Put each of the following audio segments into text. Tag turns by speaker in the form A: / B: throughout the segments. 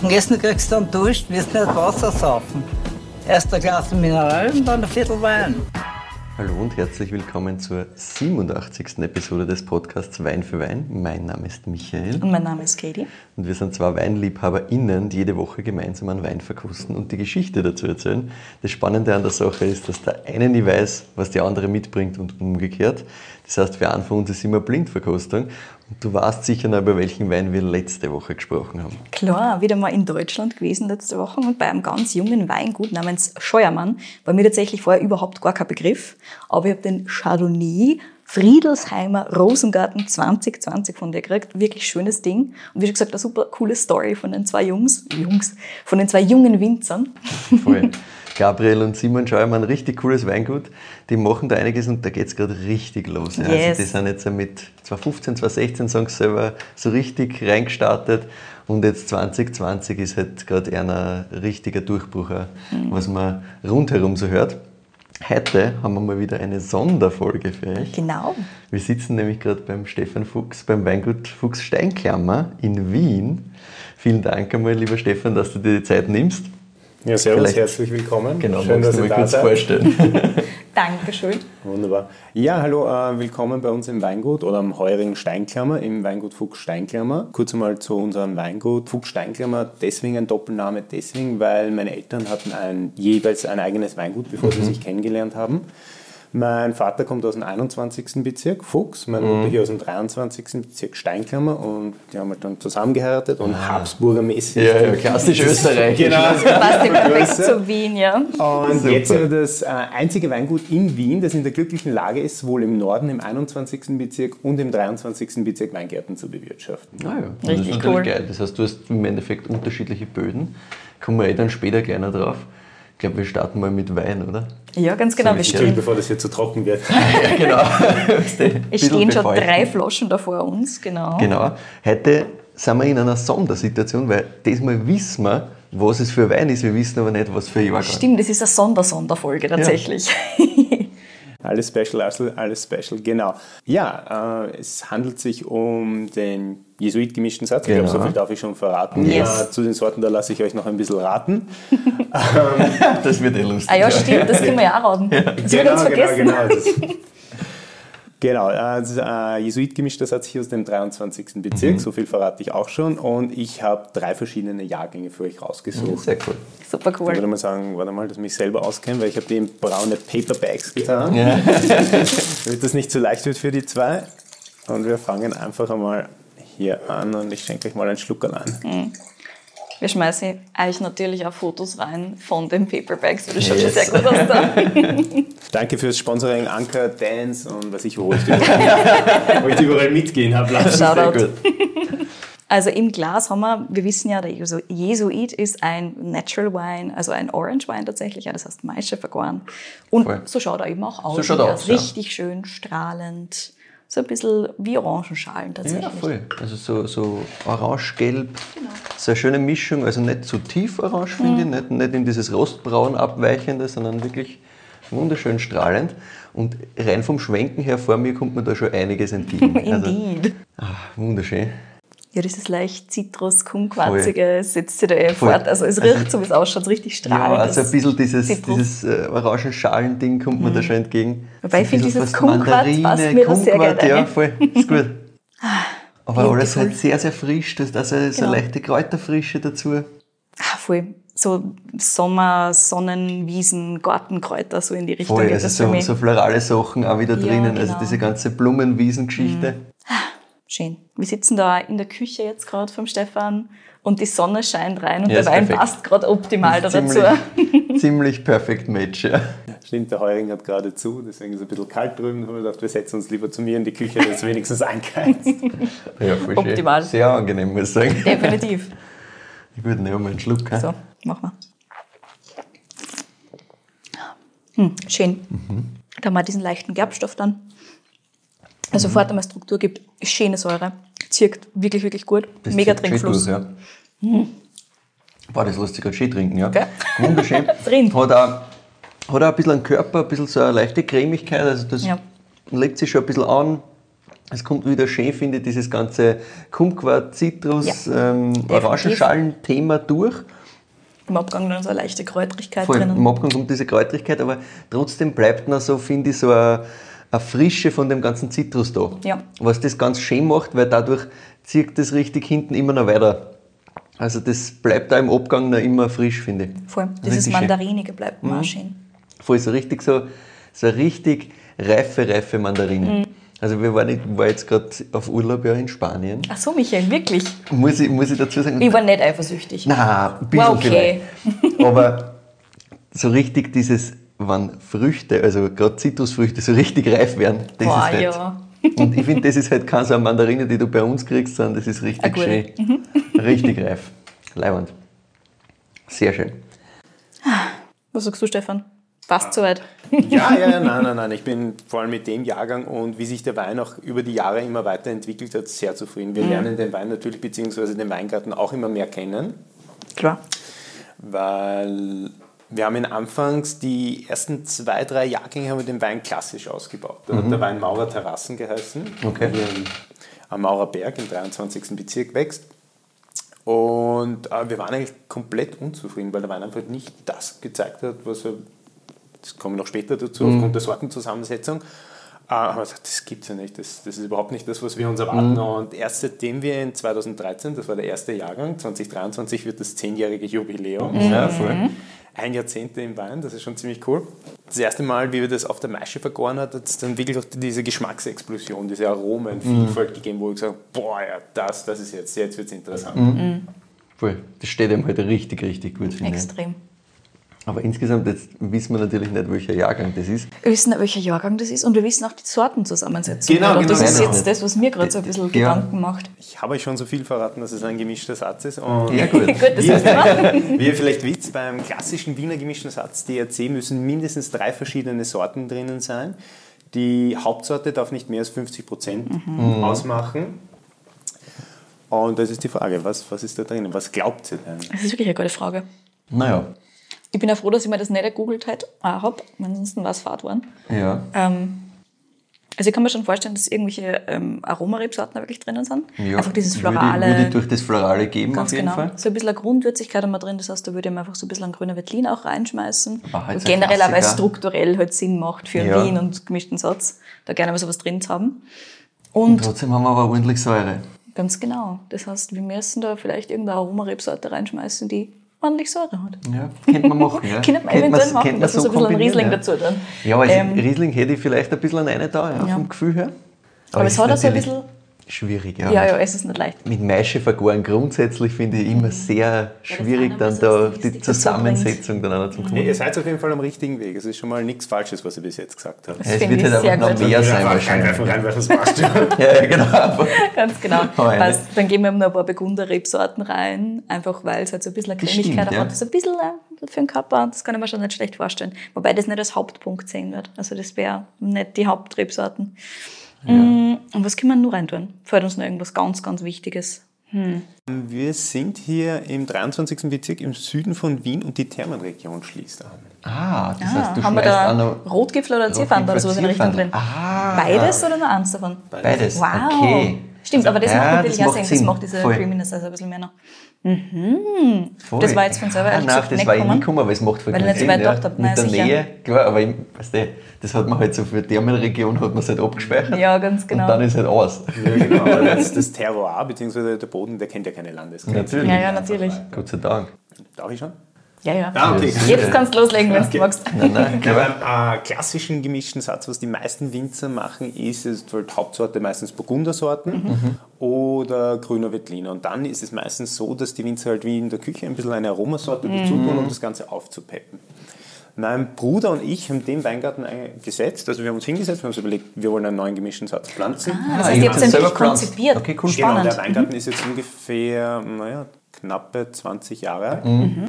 A: Und Essen kriegst du dann Dusch, wirst nicht Wasser saufen. Erst ein Glas Mineral und dann ein Viertel Wein.
B: Hallo und herzlich willkommen zur 87. Episode des Podcasts Wein für Wein. Mein Name ist Michael.
C: Und mein Name ist Katie.
B: Und wir sind zwei WeinliebhaberInnen, die jede Woche gemeinsam einen Wein verkosten und die Geschichte dazu erzählen. Das Spannende an der Sache ist, dass der eine nie weiß, was der andere mitbringt und umgekehrt. Das heißt, für einen von uns ist immer Blindverkostung. Du weißt sicher noch, über welchen Wein wir letzte Woche gesprochen haben.
C: Klar, wieder mal in Deutschland gewesen letzte Woche und bei einem ganz jungen Weingut namens Scheuermann. War mir tatsächlich vorher überhaupt gar kein Begriff. Aber ich habe den Chardonnay Friedelsheimer Rosengarten 2020 von dir gekriegt. Wirklich schönes Ding. Und wie schon gesagt, eine super coole Story von den zwei Jungs, Jungs, von den zwei jungen Winzern.
B: Voll. Gabriel und Simon Scheuermann, richtig cooles Weingut. Die machen da einiges und da geht es gerade richtig los. Ja.
C: Yes.
B: Also die sind jetzt mit 2015, 2016 sagen sie selber so richtig reingestartet und jetzt 2020 ist halt gerade ein richtiger Durchbruch,
C: Mhm.
B: was man rundherum so hört. Heute haben wir mal wieder eine Sonderfolge für euch.
C: Genau.
B: Wir sitzen nämlich gerade beim Stefan Fuchs, beim Weingut Fuchs Steinklammer in Wien. Vielen Dank einmal, lieber Stefan, dass du dir die Zeit nimmst.
D: Ja, servus,
B: Vielleicht-
D: herzlich willkommen.
B: Genau,
D: Schön, dass
B: du
D: ihr
B: mal
D: da
B: kurz
D: seid.
B: vorstellen.
C: Dankeschön.
D: Wunderbar. Ja, hallo, äh, willkommen bei uns im Weingut oder am heurigen Steinklammer, im Weingut Fuchs Steinklammer. Kurz einmal zu unserem Weingut. Fuchs Steinklammer, deswegen ein Doppelname, deswegen, weil meine Eltern hatten ein, jeweils ein eigenes Weingut, bevor sie sich kennengelernt haben. Mein Vater kommt aus dem 21. Bezirk, Fuchs, meine Mutter hier aus dem 23. Bezirk Steinklammer und die haben halt dann zusammengeheiratet und Habsburger mäßig.
B: Ja, ja, klassisch österreichisch.
D: Genau,
C: Passt ja perfekt zu Wien, ja.
D: Und
B: Super.
D: jetzt sind wir das äh, einzige Weingut in Wien, das in der glücklichen Lage ist, sowohl im Norden, im 21. Bezirk und im 23. Bezirk Weingärten zu bewirtschaften.
B: Ah ja, das
C: Richtig
B: ist natürlich
C: cool.
B: geil. Das heißt, du hast im Endeffekt unterschiedliche Böden. Kommen wir eh dann später gleich noch drauf. Ich glaube, wir starten mal mit Wein, oder?
C: Ja, ganz genau. Wir
B: Natürlich,
D: bevor das hier zu trocken wird.
B: Ja, genau.
C: es stehen schon drei Flaschen da vor uns, genau.
B: Genau. Heute sind wir in einer Sondersituation, weil diesmal wissen wir, was es für Wein ist. Wir wissen aber nicht, was für Jahrgang.
C: Stimmt, das ist eine Sondersonderfolge tatsächlich.
D: Alles special, also alles special, genau. Ja, äh, es handelt sich um den Jesuit-gemischten Satz. Ich
B: Genau.
D: glaube, so viel darf ich schon verraten.
C: Yes.
D: Äh, zu den Sorten, da lasse ich euch noch ein bisschen raten.
B: Das wird eh lustig.
C: Ah ja, stimmt, das können wir ja auch raten. Das wird uns vergessen.
D: genau, genau. Das, genau, äh, das ist ein Jesuit gemischter Satz hier aus dem 23. Bezirk,
B: Mhm.
D: so viel verrate ich auch schon. Und ich habe drei verschiedene Jahrgänge für euch rausgesucht.
B: Sehr cool.
C: Super
D: Ich würde
C: cool.
D: mal sagen, warte mal, dass ich mich selber auskenne, weil ich habe die in braune Paperbags getan,
B: Ja.
D: damit das nicht zu leicht wird für die zwei. Und wir fangen einfach einmal hier an und ich schenke euch mal einen Schluck an.
C: Wir schmeißen euch natürlich auch Fotos rein von den Paperbacks, weil das schaut schon
B: Yes.
C: sehr gut aus da.
D: Danke fürs Sponsoring, Anker, Dance und was ich, wo ich überall, wo ich überall mitgehen habe lassen.
B: Sehr
C: Shoutout.
B: gut.
C: Also im Glas haben wir, wir wissen ja, der Jesu- Jesuit ist ein Natural Wine, also ein Orange Wine tatsächlich, ja, das heißt Maische vergoren. Und
B: Voll.
C: so schaut er eben auch aus.
B: So schaut er aus, ja.
C: Richtig schön strahlend, so ein bisschen wie Orangenschalen tatsächlich.
B: Ja, voll. Also so, so orange-gelb.
C: Genau.
B: So eine schöne Mischung, also nicht zu tief orange, finde
C: Mhm.
B: ich, nicht, nicht in dieses Rostbraun abweichende, sondern wirklich wunderschön strahlend. Und rein vom Schwenken her vor mir kommt mir da schon einiges entgegen. Also,
C: Indeed.
B: ah, wunderschön.
C: Ja, dieses leicht zitrus-kumquarzige setzt sich da eh
B: Voll.
C: fort. Also es riecht so, wie es ausschaut, richtig
B: Ja,
C: strahlend.
B: also ein bisschen dieses,
C: Zitrus.
B: dieses äh, Orangenschalen-Ding kommt mir da schon entgegen.
C: Wobei ich
B: So
C: finde, dieses Kumquat
B: Mandarine,
C: passt mir da sehr
B: Kumquat,
C: gerne
B: Ja, voll, ist gut. Aber alles
C: beautiful.
B: halt sehr, sehr frisch. Du hast also so
C: Genau.
B: eine leichte Kräuterfrische dazu.
C: Ah, voll. So Sommer, Sonnenwiesen, Gartenkräuter, so in die Richtung
B: Voll, also
C: das
B: so, so florale Sachen auch wieder
C: Ja,
B: drinnen. Also
C: genau.
B: diese ganze Blumenwiesengeschichte.
C: Schön. Wir sitzen da in der Küche jetzt gerade vom Stefan und die Sonne scheint rein und
B: Ja,
C: der Wein
B: perfekt.
C: passt gerade optimal da dazu.
B: Ziemlich, ziemlich perfekt Match, ja.
D: Stimmt, der Heuring hat gerade zu, deswegen ist es ein bisschen kalt drüben. Da haben wir gedacht, wir setzen uns lieber zu mir in die Küche, das ist wenigstens eingeheizt.
B: ja voll
C: Optimal.
B: Schön. Sehr angenehm, muss ich sagen.
C: Definitiv.
B: Gut, nehmen wir mal einen Schluck.
C: So, machen wir. Hm, schön.
B: Mhm.
C: Da haben wir diesen leichten Gerbstoff dann. Also sofort einmal Struktur gibt, schöne Säure, zirkt wirklich, wirklich gut.
B: Das
C: Mega Trinkfluss.
B: ja. Boah, das lässt sich gerade schön trinken, ja.
C: Gell?
B: Wunderschön.
C: Drin.
B: Hat auch, hat auch ein bisschen einen Körper, ein bisschen so eine leichte Cremigkeit, also das
C: Ja.
B: legt sich schon ein bisschen an. Es kommt wieder schön, finde ich, dieses ganze Kumquat, Zitrus,
C: Ja,
B: ähm. Orangenschalen-Thema durch.
C: Im Abgang dann so eine leichte Kräutrigkeit
B: Voll,
C: drinnen.
B: Im Abgang kommt diese Kräutrigkeit, aber trotzdem bleibt noch so, finde ich, so eine, eine Frische von dem ganzen Zitrus da.
C: Ja.
B: Was das ganz schön macht, weil dadurch zieht das richtig hinten immer noch weiter. Also das bleibt da im Abgang noch immer frisch, finde ich.
C: Voll. Dieses
B: Richtig schön.
C: Mandarinige bleibt auch schön.
B: Voll so richtig so, so richtig reife, reife Mandarine.
C: Mhm.
B: Also wir waren, ich war jetzt gerade auf Urlaub ja in Spanien.
C: Ach so, Michael, wirklich?
B: Muss ich, muss ich dazu sagen.
C: Ich war nicht eifersüchtig.
B: Na, ein bisschen
C: War okay.
B: vielleicht. Aber so richtig dieses, wann Früchte, also gerade Zitrusfrüchte, so richtig reif werden, das
C: Boah,
B: ist halt.
C: ja.
B: Und ich finde, das ist halt keine so eine Mandarine, die du bei uns kriegst, sondern das ist richtig
C: gute.
B: schön. Richtig reif. Leibend. Sehr schön.
C: Was sagst du, Stefan? Fast soweit.
D: Ja, ja, ja, nein, nein, nein. Ich bin vor allem mit dem Jahrgang und wie sich der Wein auch über die Jahre immer weiterentwickelt hat, sehr zufrieden. Wir lernen den Wein natürlich beziehungsweise den Weingarten auch immer mehr kennen,
C: Klar.
D: weil wir haben in Anfangs die ersten zwei, drei Jahrgänge haben wir den Wein klassisch ausgebaut. Da hat der Wein Maurer Terrassen geheißen,
B: Okay.
D: am Maurer Berg im 23. Bezirk wächst. Und äh, wir waren eigentlich komplett unzufrieden, weil der Wein einfach nicht das gezeigt hat, was er, das kommen wir noch später dazu, aufgrund der Sortenzusammensetzung. Äh, haben wir gesagt, das gibt es ja nicht, das, das ist überhaupt nicht das, was wir uns erwarten. Und erst seitdem wir in 2013, das war der erste Jahrgang, 2023 wird das zehnjährige Jubiläum.
B: Ja, voll.
D: Ein Jahrzehnt im Wein, das ist schon ziemlich cool. Das erste Mal, wie wir das auf der Maische vergoren hat, hat es dann wirklich auch diese Geschmacksexplosion, diese Aromenvielfalt gegeben, wo ich gesagt habe, boah, ja, das, das ist jetzt, jetzt wird es interessant.
B: Voll. Das steht ihm halt richtig, richtig gut. finde ich.
C: Extrem.
B: Aber insgesamt jetzt wissen wir natürlich nicht, welcher Jahrgang das ist.
C: Wir wissen, welcher Jahrgang das ist und wir wissen auch die Sortenzusammensetzung.
D: Genau,
C: Und das
D: genau.
C: ist
B: Genau.
C: jetzt das, was mir gerade so ein bisschen
B: Ja.
C: Gedanken macht.
D: Ich habe euch schon so viel verraten, dass es ein gemischter Satz ist. Und
B: Ja, gut.
C: Gut, das wir.
D: Wie ihr vielleicht wisst, beim klassischen Wiener gemischten Satz DRC müssen mindestens drei verschiedene Sorten drinnen sein. Die Hauptsorte darf nicht mehr als 50 Prozent ausmachen. Und das ist die Frage, was, was ist da drinnen? Was glaubt ihr denn?
C: Das ist wirklich eine gute Frage.
B: Naja,
C: Ich bin ja froh, dass ich mir das nicht gegoogelt habe. Ansonsten war es Fahrt worden.
B: ja.
C: Ähm, also ich kann mir schon vorstellen, dass irgendwelche ähm, Aromarebsorten da wirklich drinnen sind.
B: ja.
C: Einfach dieses
B: Würde,
C: Florale.
B: würde ich durch das Florale geben,
C: Ganz
B: auf jeden
C: genau.
B: Fall.
C: So ein bisschen eine Grundwürzigkeit wir drin. Das heißt, da würde ich mir einfach so ein bisschen einen grüner Veltlin auch reinschmeißen.
B: Halt
C: und
B: so ein
C: generell, auch, weil es strukturell halt Sinn macht für
B: Ja.
C: Wien und gemischten Satz, da gerne mal sowas drin zu haben.
B: Und
C: Und
B: trotzdem haben wir aber ordentlich Säure.
C: ganz genau. Das heißt, wir müssen da vielleicht irgendeine Aromarebsorte reinschmeißen, die ordentlich Säure hat.
B: Ja, könnte man machen. Ja.
C: Könnte man eventuell machen,
B: man
C: dass wir so ein bisschen einen Riesling
B: ja.
C: dazu tun.
B: Ja, aber
C: Ähm,
B: Riesling hätte ich vielleicht ein bisschen eine da, ja,
C: Ja.
B: vom Gefühl her.
C: Aber es
B: ist
C: hat auch so ein bisschen-
B: Schwierig, ja.
C: Ja, ja, es ist nicht leicht.
B: Mit Maische vergoren grundsätzlich finde ich immer sehr schwierig, dann
C: was
B: da die Zusammensetzung dann auch zu kommen.
D: Ihr seid auf jeden Fall am richtigen Weg. Es ist schon mal nichts Falsches, was ihr bis jetzt gesagt habt.
C: Das
B: Ja, es wird halt einfach
C: gut.
B: noch mehr sein wahrscheinlich.
D: rein, weil das passt ja.
B: Ja, genau.
C: Ganz genau.
B: Feine.
C: Passt. Dann geben wir noch ein paar Burgunder-Rebsorten rein, einfach weil es halt so ein bisschen eine
B: Das
C: Cremigkeit
B: stimmt, ja.
C: hat. So ein bisschen äh, für den Körper, das kann ich mir schon nicht schlecht vorstellen. Wobei das nicht als Hauptpunkt sehen wird. Also das wäre nicht die Hauptrebsorten. Mm, Und was können wir nur reintun? Fällt uns noch irgendwas ganz, ganz Wichtiges?
D: Wir sind hier im 23. Bezirk im Süden von Wien und die Thermenregion schließt an.
B: Ah, das
C: Ah,
B: heißt, du
C: haben wir da
B: noch
C: Rotgipfel oder Zierfandel oder sowas in der Richtung drin?
B: Ah,
C: Beides oder nur eins davon?
B: Beides.
C: Wow.
B: Okay.
C: Stimmt, aber das
B: Ja,
C: macht natürlich
B: das
C: auch
B: macht
C: Sinn. Das
B: Sinn.
C: macht diese
B: Voll.
C: Creaminess also ein bisschen mehr noch. Mhm.
B: Voll.
C: Das war jetzt von selber
B: ah,
C: ehrlich
B: nein,
C: gesagt
B: das
C: nicht
B: war ich nie gekommen, aber es macht voll
C: Weil ich nicht so
B: Sinn.
C: weit
B: ja.
C: gedacht.
B: Mit der
C: sicher.
B: Nähe, klar, aber ich, weißt du, das hat man halt so für die Thermenregion hat man es halt abgespeichert.
C: Ja, ganz genau.
B: Und dann ist halt aus.
D: Ja, genau. Aber das, das Terroir bzw. der Boden, der kennt ja keine Landesgrenze.
B: Natürlich.
C: Ja, ja, natürlich.
B: Gott sei Dank.
D: Darf ich schon?
C: Ja, ja.
D: Ah, okay.
C: Jetzt kannst du loslegen, wenn du
D: Okay.
C: magst.
B: Nein, nein,
D: Ja,
B: aber,
D: beim äh, klassischen gemischten Satz, was die meisten Winzer machen, ist es halt Hauptsorte meistens Burgundersorten oder grüner Veltliner. Und dann ist es meistens so, dass die Winzer halt wie in der Küche ein bisschen eine Aromasorte dazu tun, um das Ganze aufzupeppen. Mein Bruder und ich haben den Weingarten gesetzt, also wir haben uns hingesetzt, wir haben uns überlegt, wir wollen einen neuen gemischten Satz pflanzen.
C: Ah, das heißt,
B: ihr habt es
C: es
B: selber
C: konzipiert.
B: Okay, cool.
D: Genau,
C: Spannend.
D: der Weingarten ist jetzt ungefähr, naja, knappe 20 Jahre alt.
C: Mhm.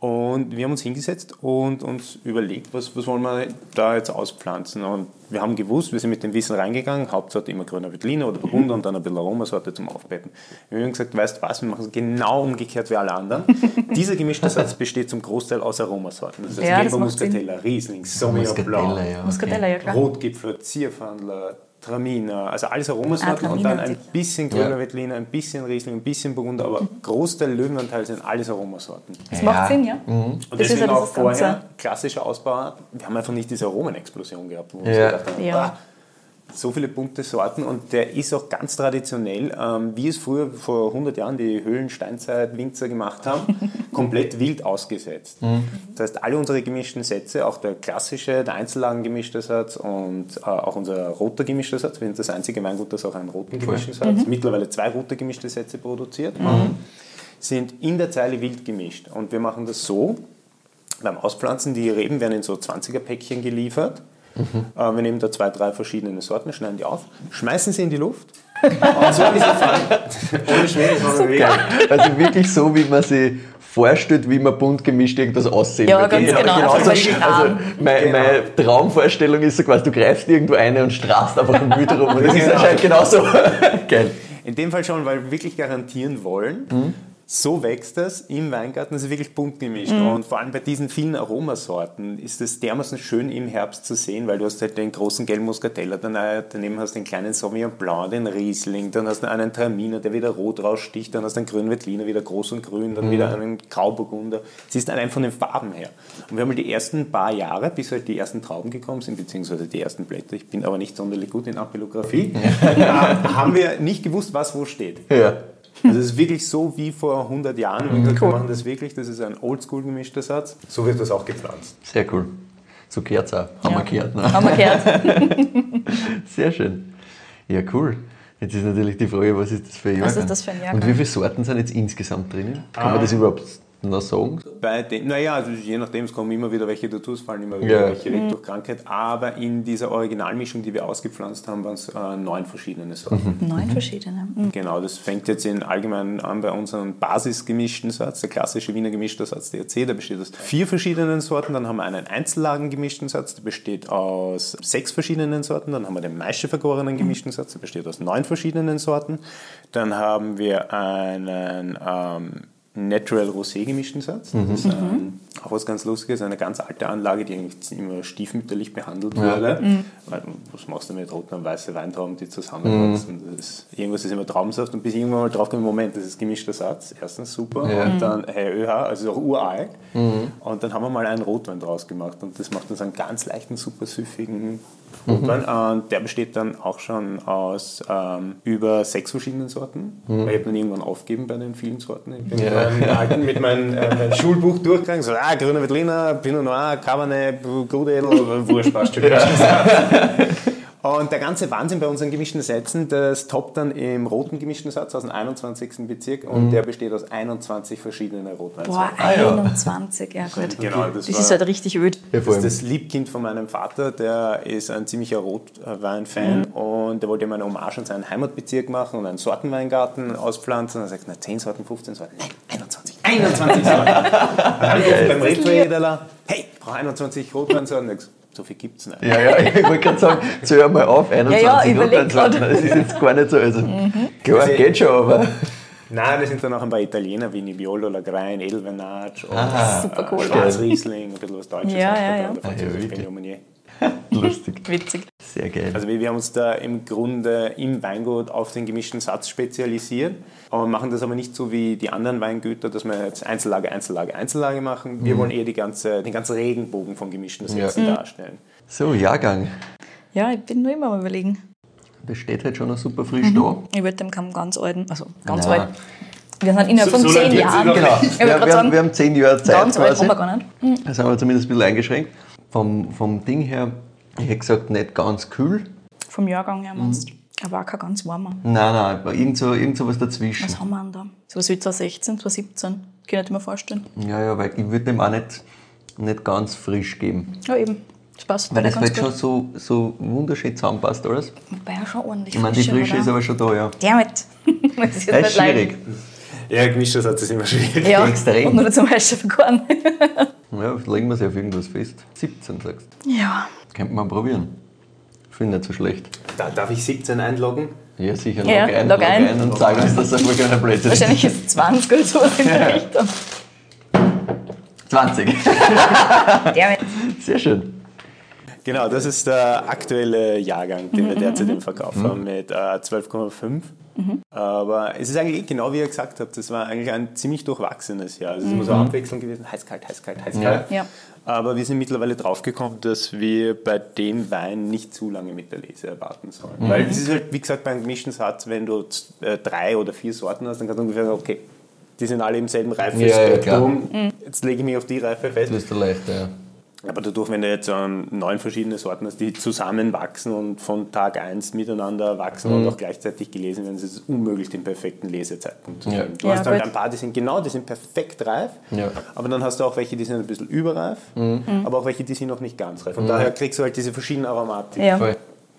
D: Und wir haben uns hingesetzt und uns überlegt, was, was wollen wir da jetzt auspflanzen. Und wir haben gewusst, wir sind mit dem Wissen reingegangen, Hauptsorte immer grüner Veltliner oder Burgunder und dann ein bisschen Aromasorte zum Aufpeppen. Wir haben gesagt, weißt du was, wir machen es genau umgekehrt wie alle anderen. Dieser gemischte Satz besteht zum Großteil aus Aromasorten. Das heißt
C: Ja,
D: Gelber. Muscatella, Riesling, Sauvignon Blanc,
B: ja.
C: Muscatella, ja klar.
D: Rotgipfel, Zierfandler, Traminer, also alles Aromasorten
C: Ah,
D: und dann ein bisschen grüner
B: Ja.
D: Veltliner, ein bisschen Riesling, ein bisschen Burgunder, aber Großteil Löwenanteil sind alles Aromasorten.
C: Das macht Sinn, ja.
D: Und
C: Das ist ja
D: deswegen auch vorher klassischer Ausbau. Wir haben einfach nicht diese Aromenexplosion gehabt, wo wir uns
B: Ja.
D: gedacht haben,
C: Ja.
D: ah, so viele bunte Sorten und der ist auch ganz traditionell, ähm, wie es früher vor 100 Jahren die Höhlensteinzeit-Winzer gemacht haben, komplett wild ausgesetzt. Das heißt, alle unsere gemischten Sätze, auch der klassische, der Einzellagengemischte Satz und äh, auch unser roter gemischter Satz, wir sind das einzige Weingut, das auch einen roten gemischten Satz, mittlerweile zwei rote gemischte Sätze produziert, sind in der Zeile wild gemischt. Und wir machen das so, beim Auspflanzen, die Reben werden in so 20er-Päckchen geliefert. Äh, wir nehmen da zwei, drei verschiedene Sorten, schneiden die auf, schmeißen sie in die Luft. Und so wie sie fallen, ohne.
B: Also wirklich so, wie man sich vorstellt, wie man bunt gemischt irgendwas aussehen
C: Ja,
B: wird.
C: ganz genau,
B: wie-
C: mal
B: also
C: stramm.
B: meine,
D: Genau.
B: meine Traumvorstellung ist so quasi, du greifst irgendwo eine und strahlst einfach im Müll rum. Und das ist
D: Genau.
B: anscheinend genauso geil.
D: In dem Fall schon, weil wir wirklich garantieren wollen, so wächst das im Weingarten, das ist wirklich bunt gemischt. Und vor allem bei diesen vielen Aromasorten ist es dermaßen schön im Herbst zu sehen, weil du hast halt den großen gelben Muscatella, äh, daneben hast du den kleinen Sauvignon Blanc, den Riesling, dann hast du einen Traminer, der wieder rot raussticht, dann hast du einen grünen Veltliner, wieder groß und grün, dann wieder einen Grauburgunder. Siehst allein von den Farben her. Und wir haben halt die ersten paar Jahre, bis halt die ersten Trauben gekommen sind, beziehungsweise die ersten Blätter, ich bin aber nicht sonderlich gut in Apellographie, äh, haben wir nicht gewusst, was wo steht.
B: Ja.
D: Also es ist wirklich so wie vor 100 Jahren. Und wir machen das wirklich, das ist ein oldschool gemischter Satz. So wird das auch gepflanzt.
B: Sehr cool. So gehört es auch. Haben wir gehört. Ne?
C: Haben wir gehört.
B: Sehr schön. Ja, cool. Jetzt ist natürlich die Frage, was ist das für ein Jahrgang?
C: Was ist das für ein Jahrgang?
B: Und wie viele Sorten sind jetzt insgesamt drinnen? Kann man das überhaupt noch sagen?
D: Bei den, naja, also je nachdem, es kommen immer wieder welche dazu, es fallen immer wieder
B: Ja.
D: welche weg durch Krankheit. Aber in dieser Originalmischung, die wir ausgepflanzt haben, waren es äh, neun verschiedene Sorten.
C: Neun verschiedene. Mhm.
D: Genau, das fängt jetzt in allgemein an bei unserem basisgemischten Satz, der klassische Wiener gemischter Satz DRC, der besteht aus vier verschiedenen Sorten. Dann haben wir einen Einzellagengemischten Satz, der besteht aus sechs verschiedenen Sorten. Dann haben wir den Maischevergorenen gemischten Satz, der besteht aus neun verschiedenen Sorten. Dann haben wir einen ähm, Natural Rosé gemischten Satz. Das ist ähm, auch was ganz Lustiges, eine ganz alte Anlage, die eigentlich immer stiefmütterlich behandelt wurde. Weil, was machst du mit roten und weißen Weintrauben, die zusammenwachsen? Das ist, irgendwas ist immer Traubensaft und bis ich irgendwann mal drauf komme, Moment, das ist gemischter Satz. Erstens super
B: Ja.
D: und dann hey, ÖH, also auch uralt. Und dann haben wir mal einen Rotwein draus gemacht und das macht uns einen ganz leichten, super süffigen Rotwein. Und der besteht dann auch schon aus ähm, über sechs verschiedenen Sorten. Weil Ich habe dann irgendwann aufgegeben bei den vielen Sorten. Ich bin mit meinem mit meinem äh, mein Schulbuch durchgegangen, so, ah, grüner Veltliner, Pinot Noir, Cabernet, Grudedel, Wurscht, passt schon. Und der ganze Wahnsinn bei unseren gemischten Sätzen, das toppt dann im roten gemischten Satz aus dem 21. Bezirk und der besteht aus 21 verschiedenen
C: Boah,
D: Rotweinsorten.
B: ja.
C: 21, ja gut.
D: Genau, das
C: das
D: war-
C: ist halt richtig öd.
D: Das ist das Liebkind von meinem Vater, der ist ein ziemlicher Rotwein-Fan und der wollte immer eine Hommage an seinen Heimatbezirk machen und einen Sortenweingarten auspflanzen. Und er sagt, na 10 Sorten, 15 Sorten, nein, 21. 21 Sorten. Angerufen beim Rebtrader, hey, ich brauche 21 Rotweinsorten. So viel gibt es nicht.
B: Ja, ja, ich wollte gerade sagen, zähl mal auf, 21
C: Ja, ja,
B: Rotweinsorten.
C: grad.
B: Das ist jetzt gar nicht so. Also, klar,
D: Also-
B: geht schon, aber.
D: Nein, das sind dann auch ein paar Italiener wie Nebbiolo, Lagrein, Edelvenage und
B: Ah,
C: Super cool.
D: Schwarzriesling, ein bisschen was Deutsches.
C: Ja, ja, ja.
B: Ah, ja. Lustig.
C: Witzig.
B: Sehr geil.
D: Also wir, wir haben uns da im Grunde im Weingut auf den gemischten Satz spezialisiert, aber machen das aber nicht so wie die anderen Weingüter, dass wir jetzt Einzellage, Einzellage, Einzellage machen. Wir wollen eher die ganze, den ganzen Regenbogen von gemischten Sätzen darstellen.
B: So, Jahrgang.
C: Ja, ich bin nur immer am überlegen.
B: Das steht halt schon noch super frisch da.
C: Ich würde dem keinen ganz alten, also ganz
B: Nein.
C: alt. Wir sind innerhalb von
D: So- so
C: zehn Jahren.
B: Genau.
C: Ich
B: Wir, haben,
C: sagen,
B: wir haben zehn Jahre Zeit
C: ganz alt
B: quasi.
C: haben wir gar nicht.
B: Da sind wir zumindest ein bisschen eingeschränkt. Vom, vom Ding her, ich hätte gesagt, nicht ganz kühl.
C: Vom Jahrgang her
B: Mhm.
C: meinst du? Er war kein ganz warmer.
B: Nein, nein, aber irgend so, irgend so was dazwischen.
C: Was haben wir denn da? So was wie 2016, 2017. Kann ich nicht mehr vorstellen.
B: Ja, ja, weil ich würde dem auch nicht, nicht ganz frisch geben.
C: Ja, eben. Das passt
B: Weil das halt schon so, so wunderschön zusammenpasst, alles.
C: Wobei er schon ordentlich
B: Ich meine, die Frische ist aber schon da, ja.
C: Damit. das ist
B: Das ist
C: nicht leicht.
D: Ja, gemischter Satz ist immer schwierig.
C: Ja,
B: Extrem.
C: und nur zum Beispiel vergoren.
B: Ja, legen wir sie auf irgendwas fest. 17 sagst du.
C: ja.
B: Könnte man probieren. Finde nicht so schlecht.
D: Da, darf ich 17 einloggen?
B: Ja, sicher.
C: Ja,
B: log ein,
C: log
B: log
C: ein.
B: ein und sag uns, dass einfach keine Blödsinn ist.
C: Wahrscheinlich ist es 20 oder sowas in der Richtung.
B: 20.
C: Der
B: Sehr schön.
D: Genau, das ist der aktuelle Jahrgang, den wir derzeit im Verkauf haben mit äh, 12,5. Aber es ist eigentlich genau wie ihr gesagt habt, das war eigentlich ein ziemlich durchwachsenes Jahr. Also es ist immer so abwechselnd gewesen, heiß, kalt, heiß, kalt, heiß, kalt.
C: Ja.
D: Aber wir sind mittlerweile draufgekommen, dass wir bei dem Wein nicht zu lange mit der Lese erwarten sollen. Weil es ist halt, wie gesagt, beim gemischten Satz, wenn du äh, drei oder vier Sorten hast, dann kannst du ungefähr sagen, okay, die sind alle im selben Reifespektrum, jetzt lege ich mich auf die Reife fest.
B: Das ist der leichter, ja.
D: Aber dadurch, wenn du jetzt ähm, neun verschiedene Sorten hast, die zusammenwachsen und von Tag 1 miteinander wachsen und auch gleichzeitig gelesen werden, ist es unmöglich, den perfekten Lesezeitpunkt zu
B: Ja.
D: finden. Du
C: Ja,
D: hast halt ein paar, die sind genau, die sind perfekt reif,
B: Ja.
D: aber dann hast du auch welche, die sind ein bisschen überreif, aber auch welche, die sind noch nicht ganz reif. Und daher kriegst du halt diese verschiedenen Aromatik.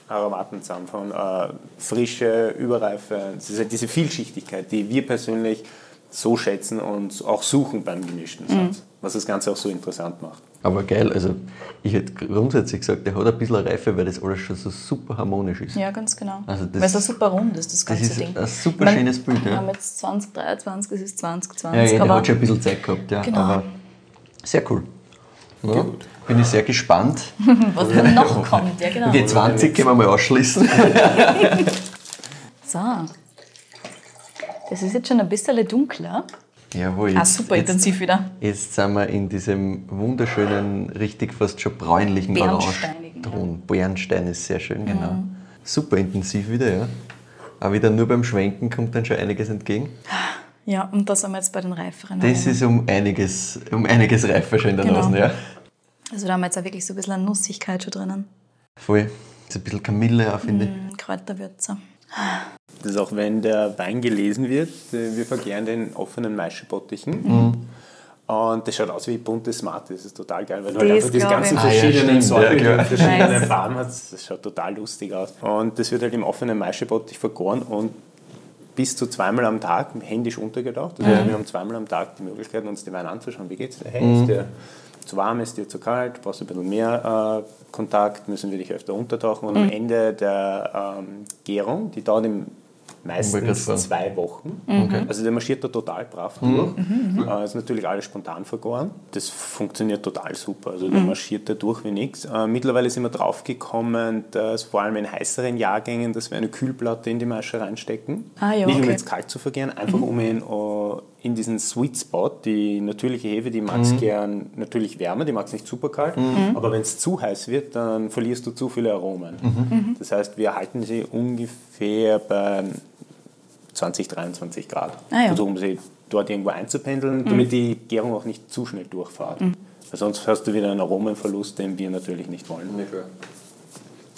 D: Aromaten zusammen, von äh, Frische, Überreife. Es ist halt diese Vielschichtigkeit, die wir persönlich so schätzen und auch suchen beim gemischten Satz, was das Ganze auch so interessant macht.
B: Aber geil, also ich hätte grundsätzlich gesagt, der hat ein bisschen Reife, weil das alles schon so super harmonisch ist.
C: Ja, ganz genau.
B: Also das-
C: Weil es so super rund ist, das ganze
B: ist
C: Ding.
B: ein super schönes Bild, ja.
C: Wir haben jetzt 2023, es ist 2020.
B: Ja, ja der
C: aber
B: hat schon ein bisschen Zeit gehabt, ja.
C: Genau.
B: Aber sehr cool. Ja, bin ich sehr gespannt.
C: was dann noch kommt, ja genau.
B: Die 20 können wir mal ausschließen.
C: So. Das ist jetzt schon ein bisschen dunkler.
B: Jawohl,
C: Ah, super
B: jetzt,
C: intensiv wieder.
B: jetzt sind wir in diesem wunderschönen, richtig fast schon bräunlichen Orangeton. Bernstein ist sehr schön, genau. Super intensiv wieder, ja. Aber wieder nur beim Schwenken kommt dann schon einiges entgegen.
C: Ja, und da sind wir jetzt bei den reiferen.
B: Das ist um einiges, um einiges reifer schon in der
C: Genau.
B: Nase, ja.
C: Also da haben wir jetzt auch wirklich so ein bisschen eine Nussigkeit schon drinnen.
B: Voll. Ist ein bisschen Kamille auch, finde ich.
C: Mm, Kräuterwürze.
D: Das ist auch, wenn der Wein gelesen wird, äh, wir verkehren den offenen Maischebottichen.
B: Mhm.
D: Und das schaut aus wie bunte Smart. Das ist total geil, weil du
C: Das
D: halt einfach diese ganzen
C: ich.
B: Ah, ja,
D: verschiedenen Sorten
B: ja, klar.
D: und verschiedene
C: Nice.
D: Farben hast. Das schaut total lustig aus. Und das wird halt im offenen Maischebottich vergoren und bis zu zweimal am Tag händisch untergetaucht. Das heißt, wir haben zweimal am Tag die Möglichkeit, uns die Weine anzuschauen. Wie geht's dir? Hey, ist dir zu warm, ist dir zu kalt? Brauchst du ein bisschen mehr äh, Kontakt? Müssen wir dich öfter untertauchen? Und am Ende der ähm, Gärung, die dauert im meistens zwei Wochen.
B: Okay.
D: Also der marschiert da total brav durch. Äh, ist natürlich alles spontan vergoren. Das funktioniert total super. Also der marschiert da durch wie nichts. Äh, mittlerweile sind wir draufgekommen, dass vor allem in heißeren Jahrgängen, dass wir eine Kühlplatte in die Masche reinstecken.
C: Ah, ja,
D: Nicht um
C: okay.
D: jetzt kalt zu vergären, einfach um ihn äh, in diesen Sweet Spot, die natürliche Hefe, die mag es gern natürlich wärmer, die mag es nicht super kalt, aber wenn es zu heiß wird, dann verlierst du zu viele Aromen. Das heißt, wir halten sie ungefähr bei 20, 23 Grad,
C: Ah, ja.
D: versuchen sie dort irgendwo einzupendeln, damit die Gärung auch nicht zu schnell durchfährt. Weil sonst hast du wieder einen Aromenverlust, den wir natürlich nicht wollen.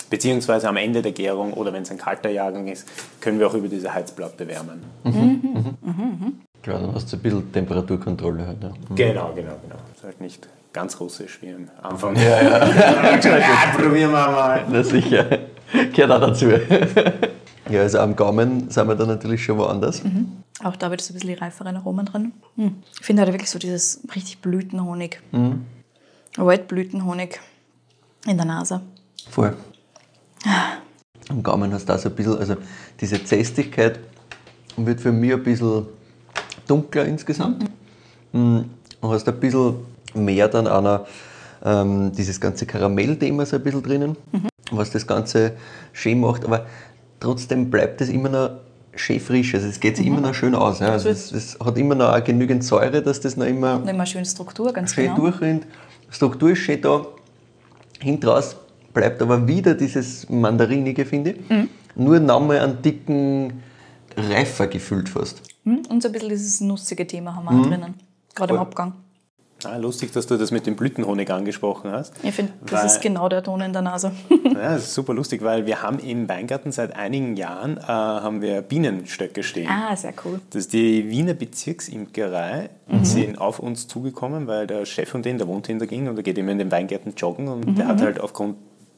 D: Beziehungsweise am Ende der Gärung oder wenn es ein kalter Jahrgang ist, können wir auch über diese Heizplatte wärmen.
B: Klar, dann hast du ein bisschen Temperaturkontrolle halt. Ja.
D: Genau, genau, genau. Ist halt nicht ganz russisch wie am Anfang. Ja, ja. probieren wir mal.
B: Na sicher, gehört auch dazu. Ja, also am Gaumen sind wir dann natürlich schon woanders.
C: Auch da wird so ein bisschen die reiferen Aromen drin. Hm. Ich finde halt wirklich so dieses richtig Blütenhonig. Waldblütenhonig in der Nase.
B: Voll. Am Gaumen hast du auch so ein bisschen, also diese Zästigkeit wird für mich ein bisschen dunkler insgesamt. Mhm. Du hast ein bisschen mehr dann auch noch ähm, dieses ganze Karamell-Thema so ein bisschen drinnen, was das Ganze schön macht, aber trotzdem bleibt es immer noch schön frisch. Also es geht sich immer noch schön aus. Ja. Also es, es hat immer noch genügend Säure, dass das noch immer
C: Und immer schön Struktur, ganz
B: schön
C: genau.
B: durchrinnt. Struktur ist schön da. Hinten raus bleibt aber wieder dieses Mandarinige, finde ich.
C: Mhm.
B: Nur nochmal einen dicken reifer gefüllt fast.
C: Hm? Und so ein bisschen dieses nussige Thema haben wir
B: Mhm.
C: auch drinnen. Gerade im Abgang.
D: Ah, lustig, dass du das mit dem Blütenhonig angesprochen hast.
C: Ich finde, das ist genau der Ton in der Nase.
D: Ja, das ist super lustig, weil wir haben im Weingarten seit einigen Jahren äh, haben wir Bienenstöcke stehen.
C: ah, sehr cool.
D: Das ist die Wiener Bezirksimkerei.
C: Mhm.
D: sind auf uns zugekommen, weil der Chef von denen, der wohnt in der Gegend und der geht immer in den Weingärten joggen und
C: Mhm,
D: der hat halt aufgrund,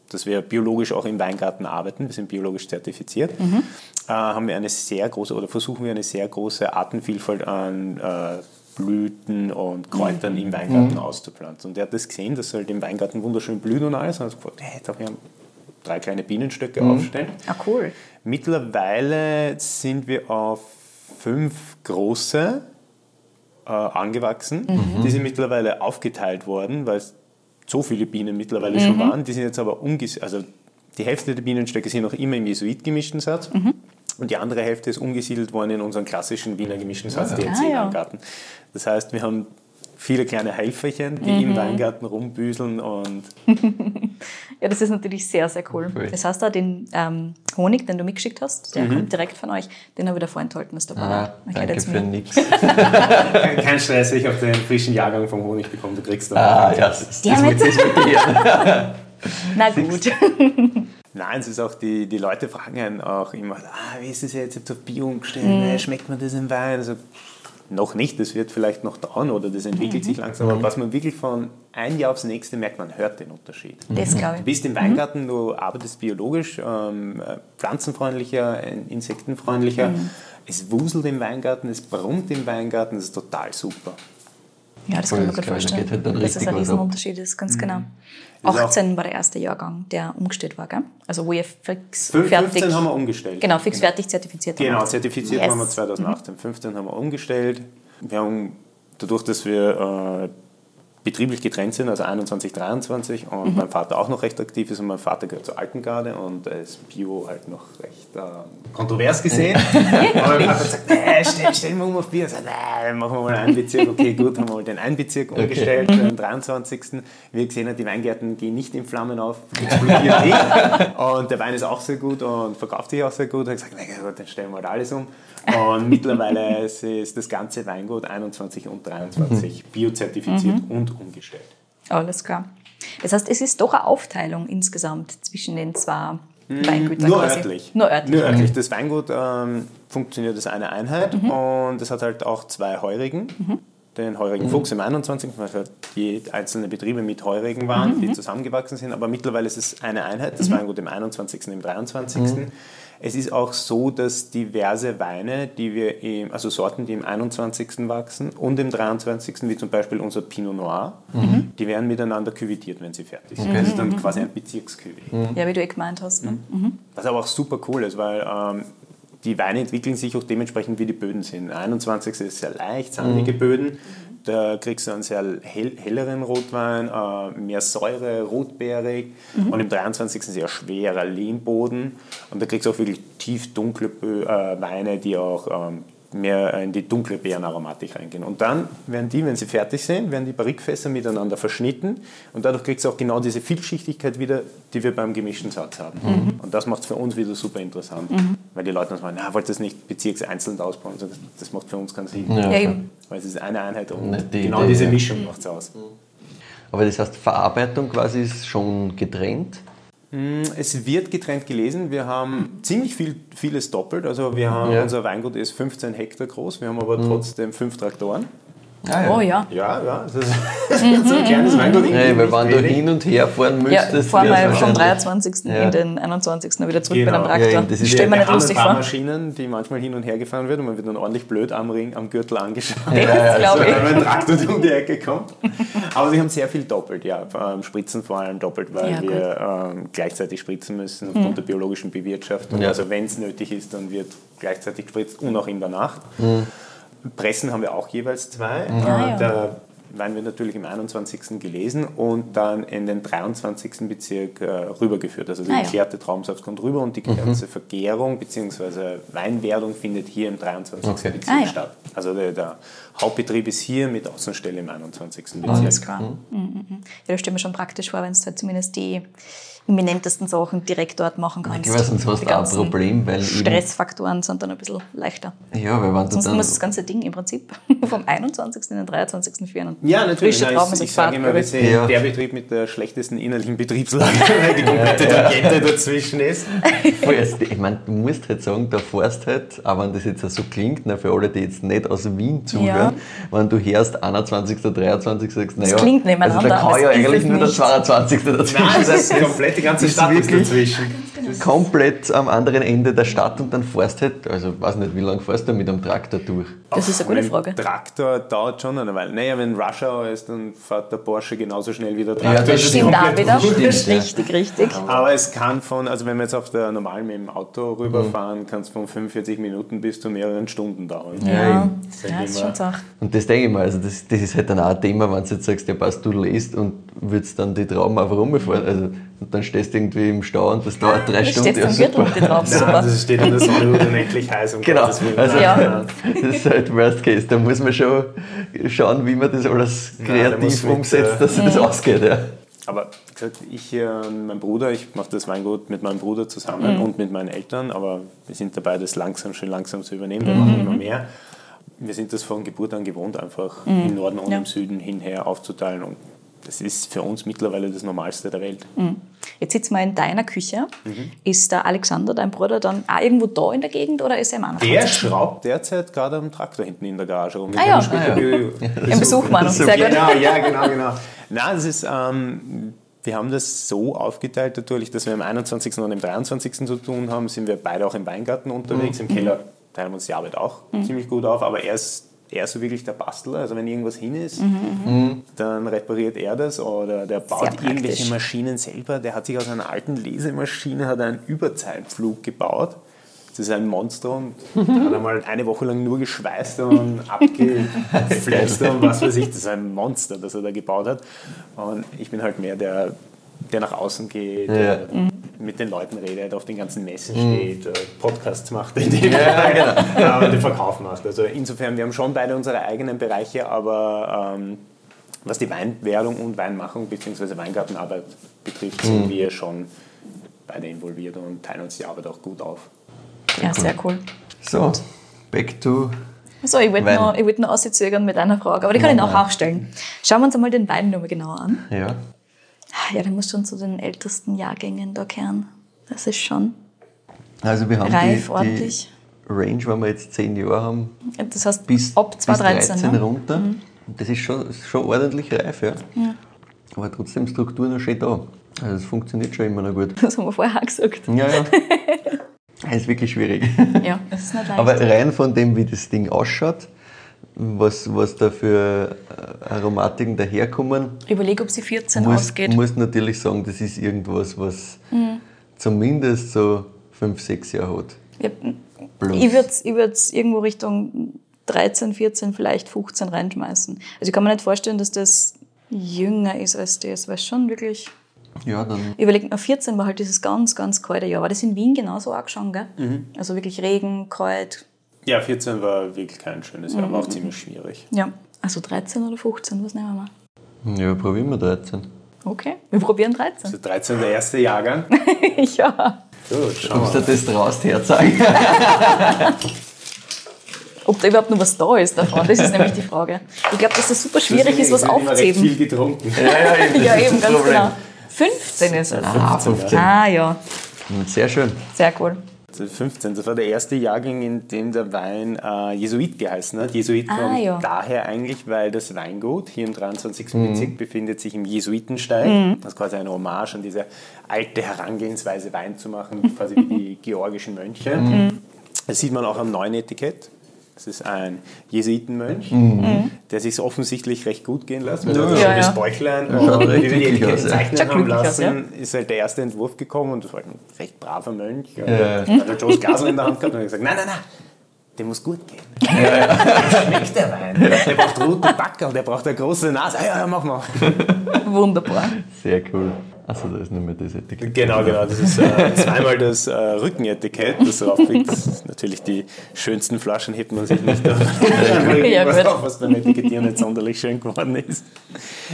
D: dass wir biologisch auch im Weingarten arbeiten, wir sind biologisch zertifiziert,
C: Mhm.
D: äh, haben wir eine sehr große oder versuchen wir eine sehr große Artenvielfalt an äh, Blüten und Kräutern im Weingarten auszupflanzen. Und der hat das gesehen, dass halt im Weingarten wunderschön blüht und alles und hat gefragt, hey, darf ich drei kleine Bienenstöcke aufstellen?
C: Ah, cool.
D: Mittlerweile sind wir auf fünf große äh, angewachsen. Die sind mittlerweile aufgeteilt worden, weil es so viele Bienen mittlerweile schon waren. Die sind jetzt aber umgesiedelt, also die Hälfte der Bienenstöcke sind noch immer im Jesuit gemischten Satz. Und die andere Hälfte ist umgesiedelt worden in unseren klassischen Wiener gemischten Satz, DNC
C: Ah.
D: Das heißt, wir haben viele kleine Helferchen, die im Weingarten rumbüseln und
C: Ja, das ist natürlich sehr, sehr cool.
B: Voll.
C: Das heißt, auch den ähm, Honig, den du mitgeschickt hast, der kommt direkt von euch, den habe ich da vorenthalten. Das ist der
B: Ah,
C: Bauer. Ich
B: danke für
C: mit-
B: nix.
D: kein, Stress, ich habe den frischen Jahrgang vom Honig bekommen, du kriegst dann.
B: Ah, ja, das,
C: Die haben
B: das
C: jetzt-
B: wird begehen.
C: Na gut.
D: Nein, es ist auch, die, die Leute fragen einen auch immer, ah, wie ist es jetzt, jetzt auf Bio umgestellt, äh, schmeckt man das im Wein? Also, noch nicht, das wird vielleicht noch dauern oder das entwickelt sich langsam, aber was man wirklich von ein Jahr aufs nächste merkt, man hört den Unterschied.
C: Das glaube
D: Du
C: ich.
D: bist im Weingarten, du arbeitest biologisch, ähm, äh, pflanzenfreundlicher, insektenfreundlicher. Es wuselt im Weingarten, es brummt im Weingarten, das ist total super.
C: Ja, das kann ich mir
B: das
C: gut vorstellen. dass es
B: richtig
C: ein
B: ab.
C: Riesenunterschied ist, ganz genau.
D: Ist auch-
C: 18 war der erste Jahrgang, der umgestellt war, gell? Also wo ihr fix
D: Fün-
C: fertig...
D: 15 haben wir umgestellt.
C: Genau, fix fertig zertifiziert
D: Genau,
C: habt.
D: zertifiziert
C: Yes.
D: waren wir 2018. 15 haben wir umgestellt. Wir haben dadurch, dass wir äh, betrieblich getrennt sind, also 21, 23 und
C: Mhm.
D: mein Vater auch noch recht aktiv ist und mein Vater gehört zur alten Garde und er ist Bio halt noch recht äh, kontrovers gesehen. Aber mein Vater hat gesagt, nee, stell, stell mal um auf Bier. Ich sag, nein, machen wir mal einen Bezirk. Okay, gut, haben wir mal den einen Bezirk umgestellt für den 23. Wie ihr gesehen habt, die Weingärten gehen nicht in Flammen auf, explodieren nicht. Und der Wein ist auch sehr gut und verkauft sich auch sehr gut. Ich habe gesagt, na gut, dann stellen wir halt alles um. Und mittlerweile ist- das ganze Weingut 21 und 23 biozertifiziert und umgestellt.
C: Alles klar. Das heißt, es ist doch eine Aufteilung insgesamt zwischen den zwei Weingütern
D: Mm, Nur
C: quasi.
D: örtlich.
C: Nur örtlich.
D: Nur örtlich. Das Weingut ähm, funktioniert als eine Einheit und es hat halt auch zwei Heurigen. Den Heurigen Fuchs im 21., weil halt die einzelnen Betriebe mit Heurigen waren, die zusammengewachsen sind. Aber mittlerweile ist es eine Einheit, das Weingut im 21., im 23. Es ist auch so, dass diverse Weine, die wir im, also Sorten, die im 21. wachsen und im 23., wie zum Beispiel unser Pinot Noir, die werden miteinander küvitiert, wenn sie fertig sind. Das ist dann quasi ein Bezirkscuvée.
C: Ja, wie du eh gemeint hast. Ne?
D: Was aber auch super cool ist, weil ähm, die Weine entwickeln sich auch dementsprechend, wie die Böden sind. 21. ist sehr leicht, sandige Böden. Da kriegst du einen sehr hell, helleren Rotwein, äh, mehr Säure, rotbeerig. Und im 23. sehr schwerer Lehmboden. Und da kriegst du auch wirklich tief dunkle Bö äh, Weine, die auch ähm, mehr in die dunkle Beerenaromatik reingehen. Und dann werden die, wenn sie fertig sind, werden die Barrikfässer miteinander verschnitten und dadurch kriegst du auch genau diese Vielschichtigkeit wieder, die wir beim gemischten Satz haben. Und das macht es für uns wieder super interessant, weil die Leute uns sagen, na, wollt ihr das nicht bezirkseinzeln ausbauen? Das, das macht für uns keinen Sinn.
B: Ja,
C: eben.
D: Weil es ist eine Einheit und
B: Nicht die
D: genau diese
B: ja.
D: Mischung macht es aus.
B: Aber das heißt, Verarbeitung quasi ist schon getrennt.
D: Es wird getrennt gelesen. Wir haben ziemlich viel, vieles doppelt. Also wir haben,
B: Ja.
D: unser Weingut ist 15 Hektar groß, wir haben aber trotzdem fünf Traktoren.
C: Oh ja.
D: Ja, ja, das ist so ein kleines Weingut.
B: Hey, weil wenn du hin und her fahren
C: Ja,
B: müsstest,
C: fahren wir vom
B: wahrscheinlich-
C: 23.
B: Ja.
C: in den 21. wieder zurück
D: Genau.
C: bei dem
B: Ja,
C: Traktor.
B: eben, das ist-
C: Stell mir nicht
D: haben
C: lustig vor.
D: Maschinen, die manchmal hin und her gefahren werden und man wird dann ordentlich blöd am Ring, am Gürtel angeschaut.
C: Das glaube ich.
D: Wenn ein Traktor um die Ecke kommt. Aber wir haben sehr viel doppelt, ja. Ähm, Spritzen vor allem doppelt, weil
C: Ja. Mhm.
D: wir ähm, gleichzeitig spritzen müssen aufgrund der biologischen Bewirtschaftung.
B: Ja.
D: Also wenn es nötig ist, dann wird gleichzeitig gespritzt und auch in der Nacht. Pressen haben wir auch jeweils zwei.
C: Ah,
D: Äh,
C: ja.
D: Da werden wir natürlich im 21. gelesen und dann in den 23. Bezirk äh, rübergeführt. Also der
C: Ah,
D: geklärte Traubensaft kommt rüber und die ganze Vergärung bzw. Weinwerdung findet hier im 23.
B: Okay.
D: Bezirk
C: Ah, ja.
D: statt. Also der, der Hauptbetrieb ist hier mit Außenstelle im 21. Bezirk.
C: Alles klar. Mhm. Mhm. Ja, das stelle mir schon praktisch vor, wenn du halt zumindest die eminentesten Sachen direkt dort machen kannst.
B: Ich weiß, sonst hast
C: Die
B: du auch ein Problem, weil
C: Stressfaktoren sind dann ein bisschen leichter.
B: Ja, weil wenn du
C: Sonst
B: dann...
C: muss das ganze Ding im Prinzip vom 21. in den 23. führen. Und
D: Ja, natürlich.
C: Trauben
D: ich ich sage immer, wir sind
B: Ja.
D: der Betrieb mit der schlechtesten innerlichen Betriebslage, weil die komplette Tangente dazwischen ist.
B: Also, Ich meine, du musst halt sagen, da fährst halt, auch wenn das jetzt so klingt, na, für alle, die jetzt nicht aus Wien zuhören, wenn du hörst 21., 23., sagst, naja,
C: klingt
B: also
C: nebeneinander,
B: da kann ja eigentlich nur der
C: nicht.
B: 22. dazwischen
D: Nein, das ist komplett die ganze
B: ist
D: Stadt ist
B: wirklich-
D: dazwischen.
B: komplett am anderen Ende der Stadt und dann fährst halt, also weiß nicht, wie lange fährst du mit einem Traktor durch?
C: Das ist eine gute
D: Ein
C: Frage.
D: Traktor dauert schon eine Weile. Naja, wenn Rush Hour ist, dann fährt der Porsche genauso schnell wie der Traktor.
B: das
D: Das ist
C: Stimmt auch
D: komplett
C: wieder.
B: Stimmt, ja.
C: Richtig, richtig.
D: Aber es kann von, also wenn wir jetzt auf der normalen mit dem Auto rüberfahren, kann es von 45 Minuten bis zu mehreren Stunden dauern.
C: Ja,
B: Ja,
C: ja, ist schon Sache.
B: Und das denke ich mal, also das, das ist halt dann auch ein Thema, wenn du jetzt sagst, ja passt, du lest und würdest dann die Trauben einfach rumfahren. Also, und dann stehst du irgendwie im Stau und das dauert drei Stunden.
C: Gürtel und die drauf.
D: Nein,
C: Super.
D: das steht in der Sonne unendlich heiß. Um
B: Genau. Also,
C: Ja.
D: Nein,
B: Das ist halt Worst Case. Da muss man schon schauen, wie man das alles
D: Nein,
B: kreativ
D: mit,
B: umsetzt,
D: äh,
B: dass das ausgeht. Ja.
D: Aber wie gesagt, ich, äh, mein Bruder, ich mache das Weingut mit meinem Bruder zusammen und mit meinen Eltern, aber wir sind dabei, das langsam, schön langsam zu übernehmen. Wir machen immer mehr. Wir sind das von Geburt an gewohnt, einfach im Norden und
C: Ja.
D: im Süden hinher aufzuteilen. Und das ist für uns mittlerweile das Normalste der Welt.
C: Jetzt sitzen wir in deiner Küche. Ist der Alexander, dein Bruder, dann auch irgendwo da in der Gegend oder ist er im anderen?
D: Der schraubt derzeit gerade am Traktor hinten in der Garage rum.
C: Ah ja.
D: später be-
C: Im Besuchmannung. Sehr gut.
D: Genau, ja, genau, genau. Nein, das ist, ähm, wir haben das so aufgeteilt natürlich, dass wir am 21. und am 23. zu tun haben, sind wir beide auch im Weingarten unterwegs. Im Keller teilen wir uns die Arbeit auch ziemlich gut auf, aber er ist eher so wirklich der Bastler. Also wenn irgendwas hin ist, dann repariert er das oder der baut irgendwelche Maschinen selber. Der hat sich aus einer alten Lesemaschine hat er einen Überzeitflug gebaut. Das ist ein Monster und hat einmal eine Woche lang nur geschweißt und abgeflext und was weiß ich. Das ist ein Monster, das er da gebaut hat. Und ich bin halt mehr der, der nach außen geht,
B: Ja.
D: der mit den Leuten redet, auf den ganzen Messen steht, äh, Podcasts macht, in dem
B: Ja, genau.
D: äh, den Verkauf macht. Also insofern, wir haben schon beide unsere eigenen Bereiche, aber ähm, was die Weinwerdung und Weinmachung bzw. Weingartenarbeit betrifft, sind wir schon beide involviert und teilen uns die Arbeit auch gut auf.
C: Ja, sehr cool.
B: So, back to.
C: So, ich wollte noch, ich wollte noch auszögern mit einer Frage, aber die kann ich nachher auch stellen. Schauen wir uns einmal den Wein nochmal genauer an.
B: Ja.
C: Ja, der muss schon zu den ältesten Jahrgängen da kehren. Das ist schon
B: Also, wir haben
C: reif,
B: die,
C: ordentlich.
B: die Range, wenn wir jetzt zehn Jahre haben,
C: Das heißt,
B: bis,
C: ab
B: bis
C: 2013.
B: 13
C: ne?
B: runter. Und Das ist schon, schon ordentlich reif, ja. Aber trotzdem Struktur noch schön da. Also, es funktioniert schon immer noch gut.
C: Das haben wir vorher auch gesagt.
B: Ja, ja. Es ist wirklich schwierig.
C: Ja, das ist nicht leicht.
B: Aber rein von dem, wie das Ding ausschaut, was, was da für äh, Aromatiken daherkommen,
C: ich überlege, ob sie 14
B: muss,
C: ausgeht.
B: muss natürlich sagen, das ist irgendwas, was zumindest so fünf, sechs Jahre hat.
C: Ja, ich würde es ich würd's irgendwo Richtung 13, 14, vielleicht 15 reinschmeißen. Also ich kann mir nicht vorstellen, dass das jünger ist als das, weil schon wirklich...
B: Ja, dann
C: Überlegt mal, 14 war halt dieses ganz, ganz kalte Jahr. War das in Wien genauso auch schon, gell? Also wirklich Regen, kalt.
D: Ja, 14 war wirklich kein schönes Jahr, war auch ziemlich schwierig.
C: Ja, also 13 oder 15, was nehmen wir mal?
B: ja, probieren wir 13.
C: Okay, wir probieren 13.
D: Also 13 der erste Jahrgang.
C: ja.
D: Gut, schauen
B: Ob
D: wir
B: das traust herzeigen?
C: Ob da überhaupt noch was da ist davon, das ist nämlich die Frage. Ich glaube, dass das super schwierig ist, was
D: Ich hab immer recht
C: aufzuheben.
D: viel getrunken.
B: ja, ja,
C: Ja, eben, ganz
B: Problem.
C: genau. 15 ist es.
B: Ah, 15.
C: Ah, ja,
B: Sehr schön.
C: sehr cool.
D: 15, das war der erste Jahrgang, in dem der Wein äh, Jesuit geheißen hat. Jesuit
C: Ah,
D: kommt
C: ja.
D: daher eigentlich, weil das Weingut hier im 23. Bezirk befindet sich im Jesuitensteig. Das ist quasi eine Hommage an diese alte Herangehensweise, Wein zu machen, quasi wie die georgischen Mönche. Das sieht man auch am neuen Etikett. Das ist ein Jesuitenmönch, der sich offensichtlich recht gut gehen lässt. Mit
B: Ja,
D: einem
C: ja.
D: schönes
C: Ja.
D: Bäuchlein.
B: schaut
D: Und wie wir die
B: aus, ja.
D: zeichnen
C: Schaut
D: haben
C: aus,
D: lassen, ist halt der erste Entwurf gekommen und das war halt ein recht braver Mönch.
B: Ja.
D: Hat der Joe's Glasl in der Hand gehabt und hat gesagt, nein, nein, nein, dem muss gut gehen. Dem schmeckt der Wein. Der braucht rote Backel, der braucht eine große Nase. Ah, ja, ja, mach mal.
C: Wunderbar.
B: Sehr cool. Also da ist nur mehr das Etikett.
D: Genau, genau. Das ist äh, zweimal das äh, Rückenetikett, das drauf liegt. Das ist natürlich die schönsten Flaschen hebt man sich nicht auf.
C: Ja,
D: was, auf, was beim Etikettieren nicht sonderlich schön geworden ist.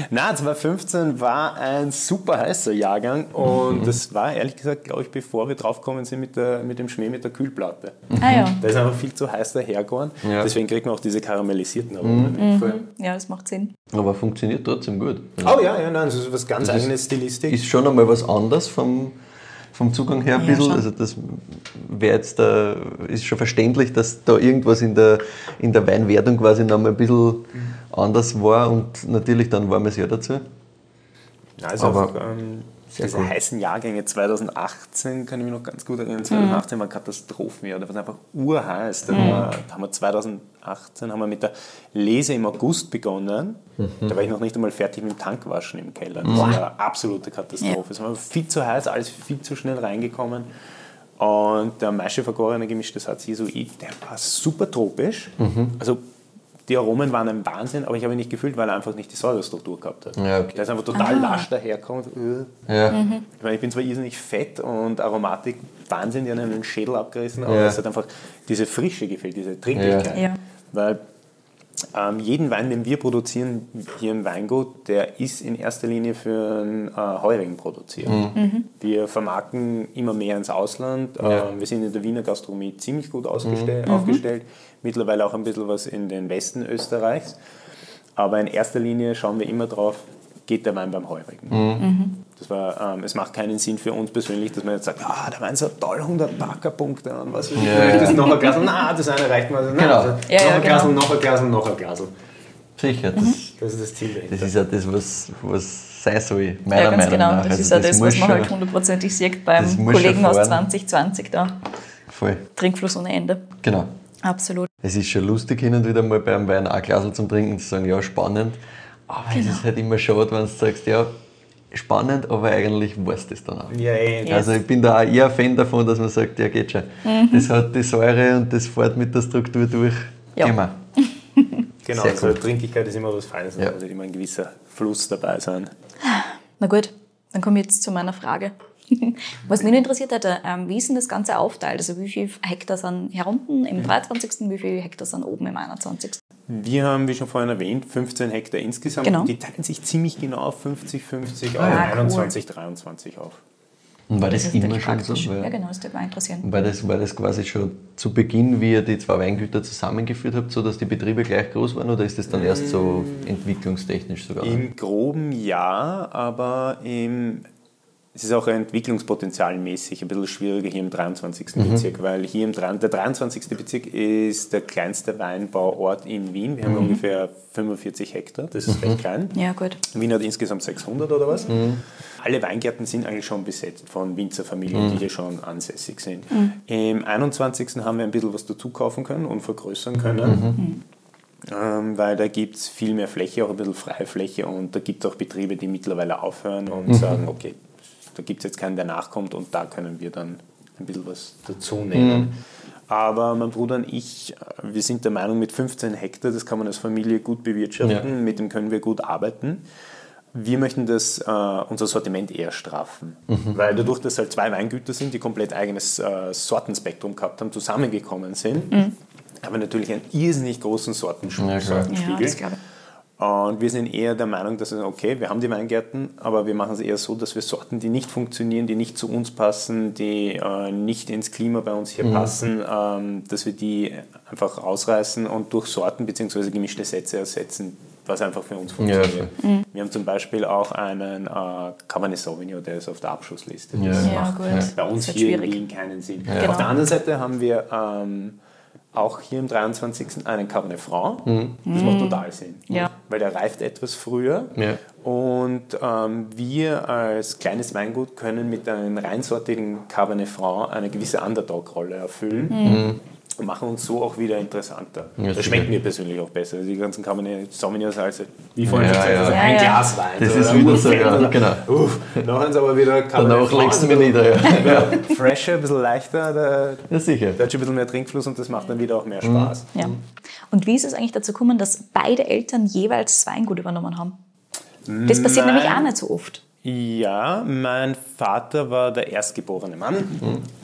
D: Na, 2015 war ein super heißer Jahrgang und das war ehrlich gesagt, glaube ich, bevor wir draufgekommen sind mit, der, mit dem Schmäh mit der Kühlplatte.
C: Ah ja,
D: Da ist einfach viel zu heiß dahergegangen.
B: Ja.
D: Deswegen kriegt man auch diese karamellisierten Aromen.
C: ja, das macht Sinn.
B: Aber funktioniert trotzdem gut.
D: Oh ja, ja, nein, das ist was ganz
B: Das ist-
D: eigenes Stilistik.
B: Ist schon einmal was anderes vom, vom Zugang her ein
C: Ja,
B: bisschen.
C: schon.
B: Also das wäre jetzt da, ist schon verständlich, dass da irgendwas in der, in der Weinwertung quasi noch mal ein bisschen anders war und natürlich dann warmes Jahr dazu.
D: Ja, also
B: Aber-
D: einfach, ähm,
B: Sehr
D: Diese
B: cool.
D: heißen Jahrgänge 2018, kann ich mich noch ganz gut erinnern, 2018 war Katastrophenjahr, da war es einfach urheiß. Da, war, da haben wir 2018 haben wir mit der Lese im August begonnen. Da war ich noch nicht einmal fertig mit dem Tankwaschen im Keller. Das war eine absolute Katastrophe. Es war viel zu heiß, alles viel zu schnell reingekommen. Und der Maische-vergorene gemischtes Hatzisoid, der war super tropisch. Also die Aromen waren ein Wahnsinn, aber ich habe ihn nicht gefühlt, weil er einfach nicht die Säurestruktur gehabt hat.
B: Ja, okay.
D: Der ist einfach total lasch daherkommt. Äh.
B: Ja.
D: Ich meine, ich bin zwar irrsinnig fett und Aromatik Wahnsinn, die haben einen Schädel abgerissen, aber
B: Ja.
D: es hat einfach diese Frische gefehlt, diese Trinklichkeit.
C: Ja.
D: Weil ähm, jeden Wein, den wir produzieren hier im Weingut, der ist in erster Linie für einen äh, Heurigen produziert. Wir vermarkten immer mehr ins Ausland.
B: Ja.
D: Ähm, wir sind in der Wiener Gastronomie ziemlich gut ausgestell, aufgestellt. Mittlerweile auch ein bisschen was in den Westen Österreichs. Aber in erster Linie schauen wir immer drauf, geht der Wein beim Heurigen. Das war, ähm, es macht keinen Sinn für uns persönlich, dass man jetzt sagt, ah, der Wein ist so toll, 100 Parker-Punkte und was weiß ich.
B: Ja,
D: das
B: ja.
D: noch ein Glas. Na, das eine reicht mir. Also, na,
B: Genau.
D: also,
C: Ja,
D: noch
C: ja,
D: ein
C: genau.
D: Glas, noch ein Glas, noch ein Glas.
B: Sicher, das,
D: Das ist das Ziel dahinter.
B: das ist ja das, was, was sein soll, meiner
C: Ja, ganz
B: Meinung
C: genau.
B: nach.
C: Das
B: Also
C: ist ja das,
B: muss
C: was man halt hundertprozentig sieht
B: das
C: beim Kollegen aus
B: fahren.
C: 2020 da.
B: Voll,
C: Trinkfluss ohne Ende.
B: genau.
C: Absolut.
B: Es ist schon lustig, hin und wieder mal beim Wein ein Glas zum Trinken zu sagen, ja, spannend. Aber es
C: Genau.
B: ist halt immer schade, wenn du sagst, ja, spannend, aber eigentlich weißt du es dann auch.
D: Ja, eh.
C: Ja.
B: Also ich bin da auch eher ein Fan davon, dass man sagt, ja geht schon.
C: Mhm.
B: Das hat die Säure und das fährt mit der Struktur durch.
C: Ja.
B: Wir.
D: Genau,
B: Sehr
D: also
B: gut.
D: Trinklichkeit ist immer was Feines,
B: Ja.
D: da muss immer ein gewisser Fluss dabei sein.
C: Na gut, dann komme ich jetzt zu meiner Frage. Was mich noch interessiert hätte, ähm, wie ist denn das Ganze aufteilt? Also wie viele Hektar sind hier unten im 23., wie viele Hektar sind oben im 21.?
D: Wir haben, wie schon vorhin erwähnt, 15 Hektar insgesamt.
C: Genau.
D: Die teilen sich ziemlich genau auf 50, 50 auf
C: Ah, cool.
D: 21, 23 auf.
B: Und war das,
C: ist
B: immer schon so?
C: praktisch.
B: Weil,
C: Ja genau, das würde mich interessieren.
B: war, das, war das quasi schon zu Beginn, wie ihr die zwei Weingüter zusammengeführt habt, so dass die Betriebe gleich groß waren oder ist das dann erst so entwicklungstechnisch sogar?
D: Im groben ja, aber im, es ist auch entwicklungspotenzialmäßig ein bisschen schwieriger hier im 23.
B: Mhm.
D: Bezirk, weil hier im der 23. Bezirk ist der kleinste Weinbauort in Wien. Wir haben
B: Mhm.
D: ungefähr 45 Hektar, das ist recht klein.
C: Ja gut.
D: Wien hat insgesamt 600 oder was.
B: Mhm.
D: Alle Weingärten sind eigentlich schon besetzt von Winzerfamilien,
B: Mhm.
D: die hier schon ansässig sind. Im 21. haben wir ein bisschen was dazu kaufen können und vergrößern können. Ähm, weil da gibt es viel mehr Fläche, auch ein bisschen freie Fläche und da gibt es auch Betriebe, die mittlerweile aufhören und sagen, okay, da gibt es jetzt keinen, der nachkommt und da können wir dann ein bisschen was dazu nehmen. Aber mein Bruder und ich, äh, wir sind der Meinung, mit 15 Hektar, das kann man als Familie gut bewirtschaften,
B: Ja.
D: mit dem können wir gut arbeiten. Wir möchten das, äh, unser Sortiment eher straffen, weil dadurch, dass halt zwei Weingüter sind, die komplett eigenes äh, Sortenspektrum gehabt haben, zusammengekommen sind, haben wir natürlich einen irrsinnig großen Sortensch
B: Ja,
C: Ja.
D: Und wir sind eher der Meinung, dass es okay, wir haben die Weingärten, aber wir machen es eher so, dass wir Sorten, die nicht funktionieren, die nicht zu uns passen, die äh, nicht ins Klima bei uns hier passen, ähm, dass wir die einfach rausreißen und durch Sorten bzw. gemischte Sätze ersetzen, was einfach für uns funktioniert. Wir haben zum Beispiel auch einen äh, Cabernet Sauvignon, der ist auf der Abschussliste.
B: Ja.
D: Das
C: Ja,
D: macht
C: gut.
D: bei uns hier
C: schwierig.
D: in Wien keinen Sinn.
C: Genau.
D: Auf der anderen Seite haben wir ähm, auch hier im 23. einen Cabernet Franc. Das macht total Sinn.
C: Ja.
D: Weil der reift etwas früher.
B: Ja.
D: Und ähm, wir als kleines Weingut können mit einem reinsortigen Cabernet Franc eine gewisse Underdog-Rolle erfüllen. Und machen uns so auch wieder interessanter.
B: Ja,
D: das schmeckt mir persönlich auch besser. Also die ganzen Cabernet Sauvignons, also wie vorhin
B: Ja,
D: schon gesagt,
B: ja.
D: also
C: Ja,
D: ein
C: ja.
D: Glas Wein.
B: Das
D: oder
B: ist wieder so, ja, genau.
D: Uff, nachher sind aber wieder Cabernet
B: Danach legst du
D: bisschen-
B: nieder. Ja.
D: ja, fresher, ein bisschen leichter, der,
B: ja, sicher.
D: der hat schon ein bisschen mehr Trinkfluss und das macht dann wieder auch mehr Spaß.
C: Ja. Und wie ist es eigentlich dazu gekommen, dass beide Eltern jeweils das Weingut übernommen haben? Das passiert
D: Nein.
C: nämlich auch nicht so oft.
D: Ja, mein Vater war der erstgeborene Mann.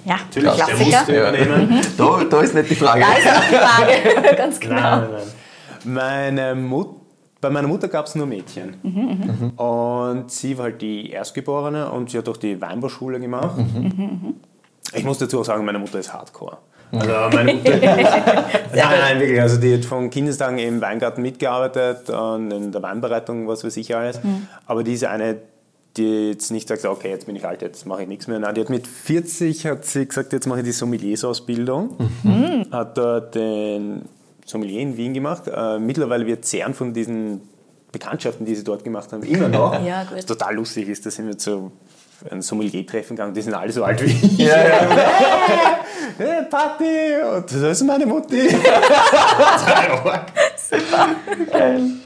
C: Ja,
D: Natürlich, der musste übernehmen.
B: Da, da ist nicht die Frage.
C: Da ist auch die Frage, ganz genau.
D: Nein, nein, nein. Meine Mut bei meiner Mutter gab es nur Mädchen. Und sie war halt die Erstgeborene und sie hat auch die Weinbauschule gemacht. Ich muss dazu auch sagen, meine Mutter ist Hardcore. Also meine Mutter, nein, nein, wirklich. Also die hat von Kindestagen im Weingarten mitgearbeitet und in der Weinbereitung, was weiß ich alles. Aber die ist eine, die jetzt nicht sagt, okay, jetzt bin ich alt, jetzt mache ich nichts mehr. Nein, die hat mit 40 hat sie gesagt, jetzt mache ich die Sommeliersausbildung. Hat dort den Sommelier in Wien gemacht. Äh, mittlerweile wird zehren von diesen Bekanntschaften, die sie dort gemacht haben, immer noch.
C: Ja, gut.
D: Total lustig ist, da sind wir zu ein Sommelier-Treffen gegangen, die sind alle so alt wie ich. Ja, ja. hey, Party! Und das ist meine Mutti.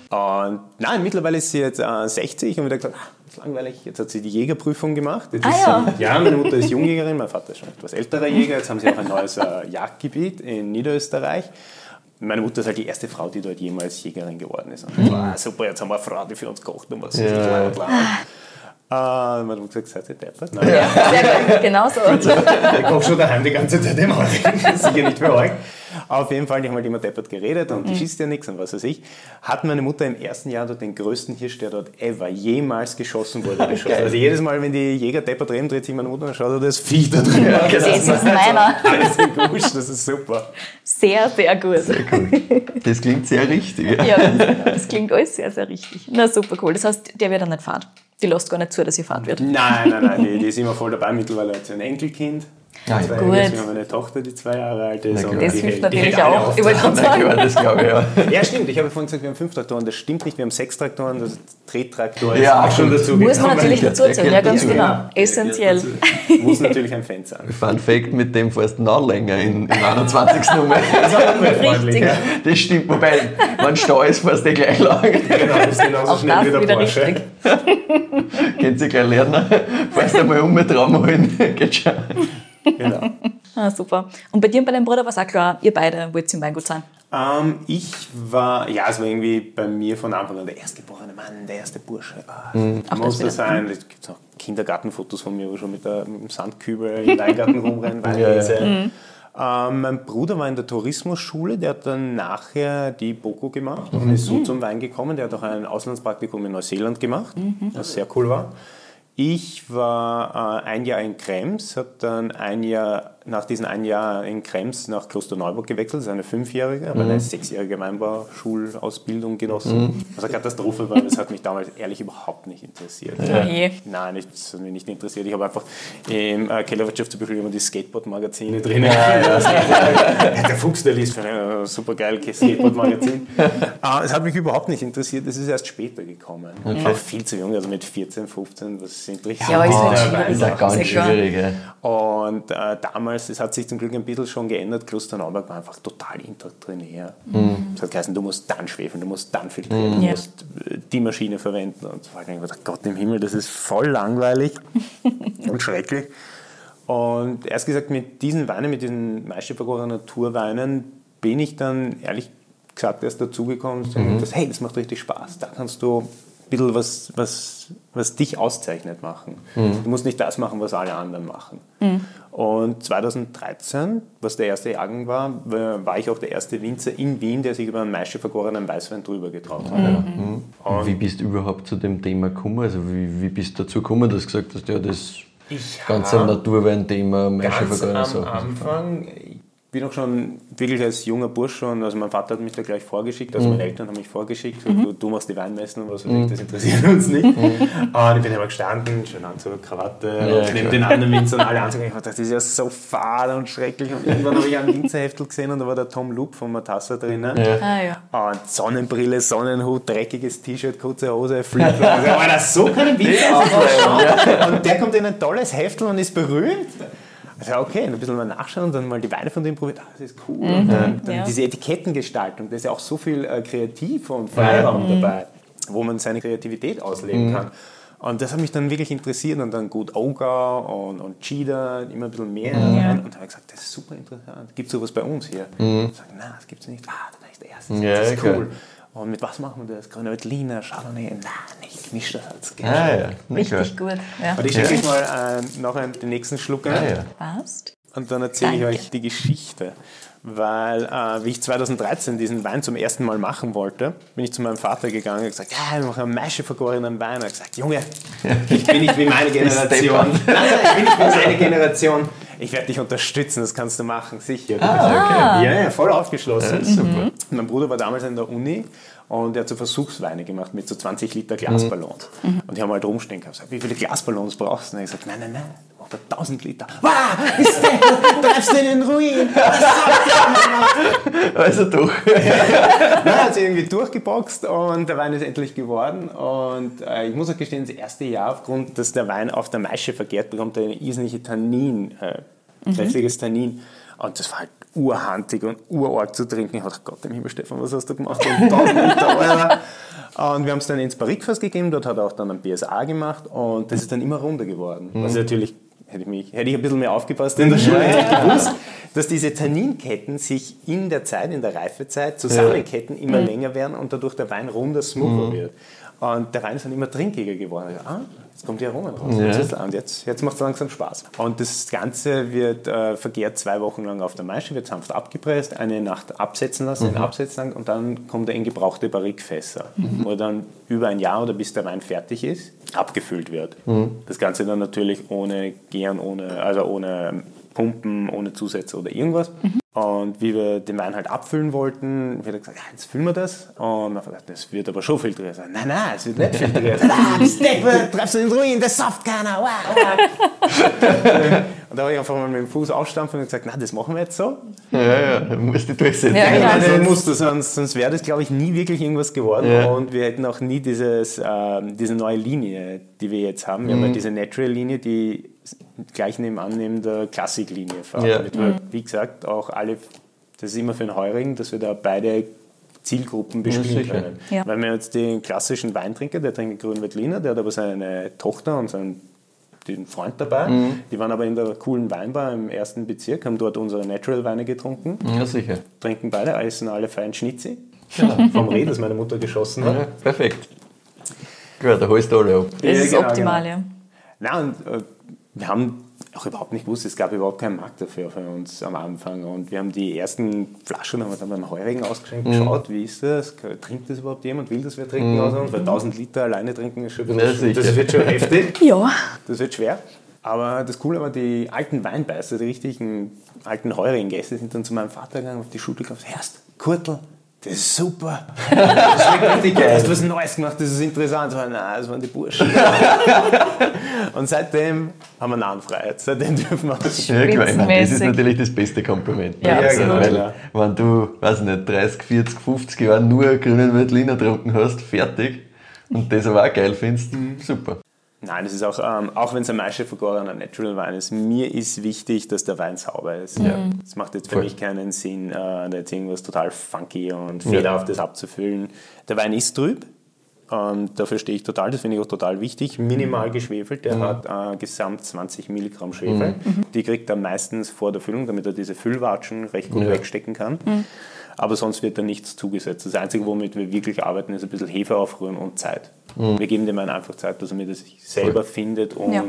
D: Und nein, mittlerweile ist sie jetzt äh, 60 und wieder gesagt, ah, das ist langweilig. Jetzt hat sie die Jägerprüfung gemacht. Jetzt
C: Ah,
D: ist
C: ja.
D: sie, ja, meine Mutter ist Jungjägerin, mein Vater ist schon etwas älterer Jäger. Jetzt haben sie auch ein neues äh, Jagdgebiet in Niederösterreich. Meine Mutter ist halt die erste Frau, die dort jemals Jägerin geworden ist. Und war, ah, super, jetzt haben wir eine Frau, die für uns kocht und was ja. bla bla bla. Meine Mutter hat gesagt, seid ihr deppert? Nein,
C: Ja, sehr gut. Genau so.
D: ich koche schon daheim die ganze Zeit im Haus. Sicher nicht für euch. Auf jeden Fall, die haben halt immer deppert geredet und die schießt ja nichts und was weiß ich. Hat meine Mutter im ersten Jahr dort den größten Hirsch, der dort ever jemals geschossen wurde, geschossen. Also jedes Mal, wenn die Jäger deppert reden, dreht sich meine Mutter und schaut, oh, das Vieh da drin.
C: Das ist meiner.
D: Alles im Gusch, das ist super.
C: Sehr, sehr gut.
B: Das klingt sehr richtig.
C: Ja, das klingt alles sehr, sehr richtig. Na super cool. Das heißt, der wird dann nicht fahren. Die lässt gar nicht zu, dass sie fahren wird.
D: Nein, nein, nein, die, die ist immer voll dabei. Mittlerweile hat sie ein Enkelkind.
B: Ja.
D: Zwei
C: Gut.
D: Jahre. Wir haben eine Tochter, die zwei Jahre alt ist.
B: Na.
C: Das hilft natürlich auch. Ich wollte sagen.
B: Das glaube ich, ja.
D: Ja, stimmt. Ich habe vorhin gesagt, wir haben fünf Traktoren. Das stimmt nicht. Wir haben sechs Traktoren. Das Trettraktor ist
B: Ja,
D: auch schon dazu
C: Muss man natürlich dazu erzählen. Ja, ganz genau. Essentiell.
D: Muss natürlich ein Fan sein.
B: Fun Fact, mit dem fährst du noch länger in, in 21. Nummer.
C: Richtig.
D: Ja.
B: Das stimmt, wobei, wenn Stau ist, fährst du gleich lang.
D: Genau, das ist genauso
C: Auch
D: schnell
C: das
D: wie der
C: wieder
D: Porsche.
C: richtig.
B: Könnt ihr gleich lernen. Fährst einmal um mit Raum holen. Geht schon.
D: Genau.
C: Ah, super. Und bei dir und bei deinem Bruder war es auch klar, ihr beide wollt im Weingut sein.
D: Ähm, ich war, ja, es war irgendwie bei mir von Anfang an der erstgeborene Mann, der erste Bursche. Ah,
C: das
D: Muss das sein. Es gibt auch Kindergartenfotos von mir, wo ich schon mit, der, mit dem Sandkübel im Weingarten rumrennen, Weinlese.
C: Mhm.
D: Ähm, mein Bruder war in der Tourismusschule, der hat dann nachher die BOKU gemacht
C: Mhm.
D: und ist so zum Wein gekommen. Der hat auch ein Auslandspraktikum in Neuseeland gemacht,
C: Mhm.
D: was sehr cool war. Ich war äh, ein Jahr in Krems, habe dann ein Jahr, nach diesem ein Jahr in Krems nach Klosterneuburg gewechselt, das ist eine fünfjährige, aber eine sechsjährige Weinbauschulausbildung genossen. Was eine Katastrophe war, das hat mich damals ehrlich überhaupt nicht interessiert.
C: Oh je.
D: Nein, nicht, das hat mich nicht interessiert. Ich habe einfach im äh, Kellerwirtschaftsbücher immer die Skateboard-Magazine drin. der Fuchs, der liest für ein super geil Skateboard-Magazin. äh, es hat mich überhaupt nicht interessiert. Das ist erst später gekommen. Ich war viel zu jung, also mit 14, 15, was interessiert
C: Ja, ist halt
B: Das
C: schwierig.
B: ist ja ganz
C: Sehr klar.
B: schwierig. Ja.
D: Und äh, damals, es hat sich zum Glück ein bisschen schon geändert, Klosterneuburg war einfach total indoktrinär. Das hat geheißen, du musst dann schwefeln, du musst dann filtrieren, du
C: Ja.
D: musst äh, die Maschine verwenden. Und so war ich gedacht, Gott im Himmel, das ist voll langweilig und schrecklich. Und erst gesagt, mit diesen Weinen, mit diesen Maischefagora Naturweinen, bin ich dann ehrlich gesagt erst dazugekommen, mhm. dass, hey, das macht richtig Spaß. Da kannst du bisschen was, was, was dich auszeichnet machen. Du musst nicht das machen, was alle anderen machen. Und 2013, was der erste Jahrgang war, war ich auch der erste Winzer in Wien, der sich über einen maischevergorenen Weißwein drüber getraut hat.
B: Und wie bist du überhaupt zu dem Thema gekommen? Also wie, wie bist du dazu gekommen, dass du gesagt hast, ja, das
D: Ich
B: ganze
D: hab
B: Naturwein-Thema,
D: ganz
B: Maischevergorene
D: am
B: Sachen.
D: Anfang, ich bin auch schon wirklich als junger Bursch schon, also mein Vater hat mich da gleich vorgeschickt, also meine Eltern haben mich vorgeschickt, du, du machst die Weinmessen und was weiß ich, das interessiert uns nicht. Und ich bin immer gestanden, schön Anzug, Krawatte,
B: Ja,
D: und neben den anderen Winzern alle Anzüge, ich dachte, das ist ja so fad und schrecklich. Und irgendwann habe ich ein Winzerheftel gesehen und da war der Tom Loop von Matassa drinnen.
C: Ah ja.
D: Und Sonnenbrille, Sonnenhut, dreckiges T-Shirt, kurze Hose, Flipflop. Also, Alter, so kann ein Winzer ausschauen. Und der kommt in ein tolles Heftel und ist berühmt. Also okay, ein bisschen mal nachschauen und dann mal die Weine von dem probiert. Ah, das ist cool. Und dann, dann
C: Ja.
D: diese Etikettengestaltung, da ist ja auch so viel äh, Kreativ und Freiraum dabei, wo man seine Kreativität ausleben kann. Und das hat mich dann wirklich interessiert und dann gut Ogre und, und Cheetah, immer ein bisschen mehr.
C: Ja.
D: Und, und da habe ich gesagt, das ist super interessant. Gibt es sowas bei uns hier? Ich sage, nein, das gibt es nicht. Ah, dann ist der erste.
B: Ja,
D: das ist
B: klar.
D: cool. Und mit was machen wir das? Grüne Veltliner, Chardonnay? Nein, ich mische das als
B: Ah ja.
C: Richtig gut. Ja.
D: Und ich schenke euch mal äh, noch einen, den nächsten Schluck ein.
B: Ah, ja.
C: Passt.
D: Und dann erzähle ich euch die Geschichte. Weil, äh, wie ich 2013 diesen Wein zum ersten Mal machen wollte, bin ich zu meinem Vater gegangen und gesagt, ja, wir machen einen Maischevergorenen Wein. Er hat gesagt, Junge, ich bin nicht wie meine Generation. Nein, nein, ich bin nicht wie seine Generation. Ich werde dich unterstützen, das kannst du machen, sicher.
B: Ah, okay.
D: Ja, ja, voll aufgeschlossen.
B: Super.
D: Mein Bruder war damals in der Uni und er hat so Versuchsweine gemacht mit so 20 Liter Glasballons. Und die haben halt rumstehen gehabt. Gesagt, wie viele Glasballons brauchst du? Und er hat gesagt, nein, nein, nein, braucht er 1000 Liter. Wow, ist das, treibst du in den Ruin.
B: Also doch.
D: Nein, hat sie irgendwie durchgeboxt und der Wein ist endlich geworden. Und äh, ich muss auch gestehen, das erste Jahr, aufgrund, dass der Wein auf der Maische vergärt, bekommt er eine irrsinige Tannin, äh, kräftiges Tannin. Und das war halt urhandig und urarg zu trinken. Ich dachte, Gott im Himmel, Stefan, was hast du gemacht? Und 1000 Liter, Alter. Und wir haben es dann ins Barrikfass gegeben, dort hat er auch dann ein BSA gemacht und das ist dann immer runder geworden. Was natürlich, hätte ich, mich, hätte ich ein bisschen mehr aufgepasst in der Schule, hätte ich gewusst, dass diese Tanninketten sich in der Zeit, in der Reifezeit zusammenketten, immer länger werden und dadurch der Wein runder, smoother wird. Und der Wein ist dann immer trinkiger geworden. Ich, ah, jetzt kommt die Aromen raus.
B: Ja.
D: Jetzt, jetzt, jetzt macht es langsam Spaß. Und das Ganze wird äh, vergärt zwei Wochen lang auf der Maische, wird sanft abgepresst, eine Nacht absetzen lassen, in Absetzlang und dann kommt er in gebrauchte Barrikfässer, wo dann über ein Jahr oder bis der Wein fertig ist, abgefüllt wird. Das Ganze dann natürlich ohne Gären, ohne, also ohne Pumpen, ohne Zusätze oder irgendwas. Und wie wir den Wein halt abfüllen wollten, wird er gesagt, ja, jetzt füllen wir das. Und man hat gesagt, das wird aber schon filtriert. Sag, Nein, nein, es wird nicht filtriert. ah, bist Deppe, treibst du in den Ruin, das sauft keiner. Wow, wow. und da habe ich einfach mal mit dem Fuß aufstampfen und gesagt, nein, das machen wir jetzt so.
B: Ja, ja, du musst die durchsetzen.
C: Ja, genau.
D: Also musste, sonst, sonst wäre das, glaube ich, nie wirklich irgendwas geworden.
B: Ja.
D: Und wir hätten auch nie dieses, ähm, diese neue Linie, die wir jetzt haben. Wir haben ja diese Natural-Linie, die gleich nebenan neben der Klassik-Linie fährt.
B: Ja.
D: Wir, wie gesagt, auch alle, das ist immer für den Heurigen, dass wir da beide Zielgruppen bespielen
B: sicher.
D: können.
C: Ja.
D: Weil wir jetzt den klassischen Weintrinker, der trinkt grünen Veltliner, der hat aber seine Tochter und seinen den Freund dabei.
B: Mhm.
D: Die waren aber in der coolen Weinbar im ersten Bezirk, haben dort unsere Natural-Weine getrunken
B: Ja, sicher.
D: trinken beide, essen alle fein Schnitzi. Vom Reh, das meine Mutter geschossen hat.
B: Ja, perfekt. Gut, da holst du alle ab.
C: Das
D: Ja,
C: ist
D: genau,
C: optimal,
D: genau.
C: ja.
D: Nein, und äh, wir haben auch überhaupt nicht gewusst, es gab überhaupt keinen Markt dafür für uns am Anfang. Und wir haben die ersten Flaschen haben wir dann beim Heurigen ausgeschenkt,
B: Mhm.
D: geschaut, wie ist das? Trinkt das überhaupt jemand? Will das wer trinken? aus uns? Weil 1000 Liter alleine trinken ist schon ein
B: Ja,
D: bisschen,
B: sicher.
D: das wird schon heftig.
C: Ja,
D: Das wird schwer. Aber das Coole war, die alten Weinbeißer, die richtigen alten heurigen Gäste sind dann zu meinem Vater gegangen, auf die Schulter geklopft, Herrst, Kurtel, das ist super. Das schmeckt richtig geil. Hast du was Neues gemacht, das ist interessant. So, nein, das waren die Burschen. Und seitdem haben wir Nahenfreiheit. Seitdem dürfen wir das.
B: Ja, meine, das ist natürlich das beste Kompliment.
C: Ja,
B: Also,
C: absolut.
B: weil,
D: Klar.
B: wenn du, weiß nicht, 30, 40, 50 Jahre nur grünen Veltliner getrunken hast, fertig, und das aber auch geil findest, super.
D: Nein, das ist auch, ähm, auch wenn es ein Maische vergorener Natural Wein ist, mir ist wichtig, dass der Wein sauber ist. Es macht jetzt für
B: Voll.
D: mich keinen Sinn, äh, da jetzt irgendwas total funky und federhaftes abzufüllen. Der Wein ist trüb. Ähm, dafür stehe ich total, das finde ich auch total wichtig. Minimal geschwefelt, der hat äh, gesamt 20 Milligramm Schwefel. Die kriegt er meistens vor der Füllung, damit er diese Füllwatschen recht gut
B: Ja.
D: wegstecken kann. Aber sonst wird da nichts zugesetzt. Das Einzige, womit wir wirklich arbeiten, ist ein bisschen Hefe aufrühren und Zeit. Wir geben dem Wein einfach Zeit, dass er mir das selber findet und
C: Ja.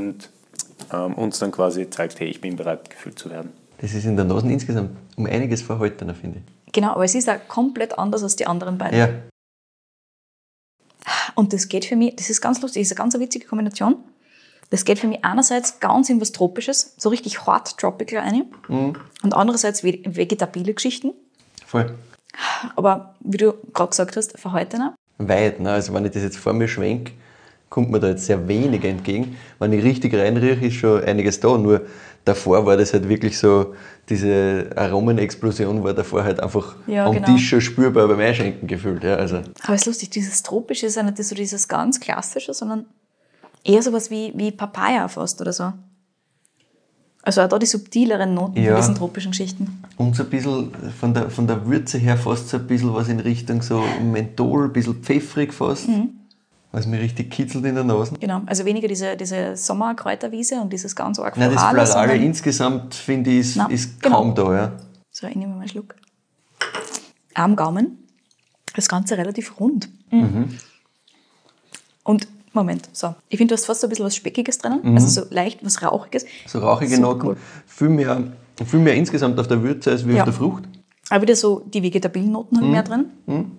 D: ähm, uns dann quasi zeigt, hey, ich bin bereit, gefüllt zu werden.
B: Das ist in der Nase insgesamt um einiges verhaltener, finde ich.
C: genau, aber es ist auch komplett anders als die anderen beiden.
B: Ja,
C: Und das geht für mich, das ist ganz lustig, das ist eine ganz witzige Kombination. Das geht für mich einerseits ganz in was Tropisches, so richtig hart tropical rein.
B: Mhm.
C: Und andererseits ve- vegetabile Geschichten.
B: voll.
C: Aber wie du gerade gesagt hast, verhaltener.
B: Weit, ne? also wenn ich das jetzt vor mir schwenke, kommt mir da jetzt sehr wenig entgegen. Wenn ich richtig reinrieche, ist schon einiges da, nur davor war das halt wirklich so, diese Aromenexplosion war davor halt einfach
C: Ja,
B: am
C: genau.
B: Tisch schon spürbar beim Einschenken gefühlt. Ja, also.
C: Aber es ist lustig, dieses Tropische ist ja nicht so dieses ganz Klassische, sondern eher sowas wie, wie Papaya fast oder so. Also auch da die subtileren Noten
B: Ja.
C: von diesen tropischen Geschichten.
B: Und so ein bisschen von der, von der Würze her fast so ein bisschen was in Richtung so Menthol, ein bisschen pfeffrig fast,
C: Mhm.
B: was mir richtig kitzelt in der Nase.
C: Genau, also weniger diese, diese Sommerkräuterwiese und dieses ganz arg
B: Nein, das
C: Florale,
B: insgesamt, finde ich, ist,
C: Nein,
B: ist
C: genau.
B: kaum da. Ja.
C: So, ich nehme mal einen Schluck. Am Gaumen. Das Ganze relativ rund. Und, Moment, so. Ich finde, du hast fast so ein bisschen was Speckiges drinnen. Also so leicht was Rauchiges.
B: So rauchige
C: Super
B: Noten,
C: cool.
B: viel mehr, viel mehr insgesamt auf der Würze als wie
C: Ja.
B: auf der Frucht.
C: Aber wieder so die vegetabilen Noten
B: Mhm.
C: halt mehr drin.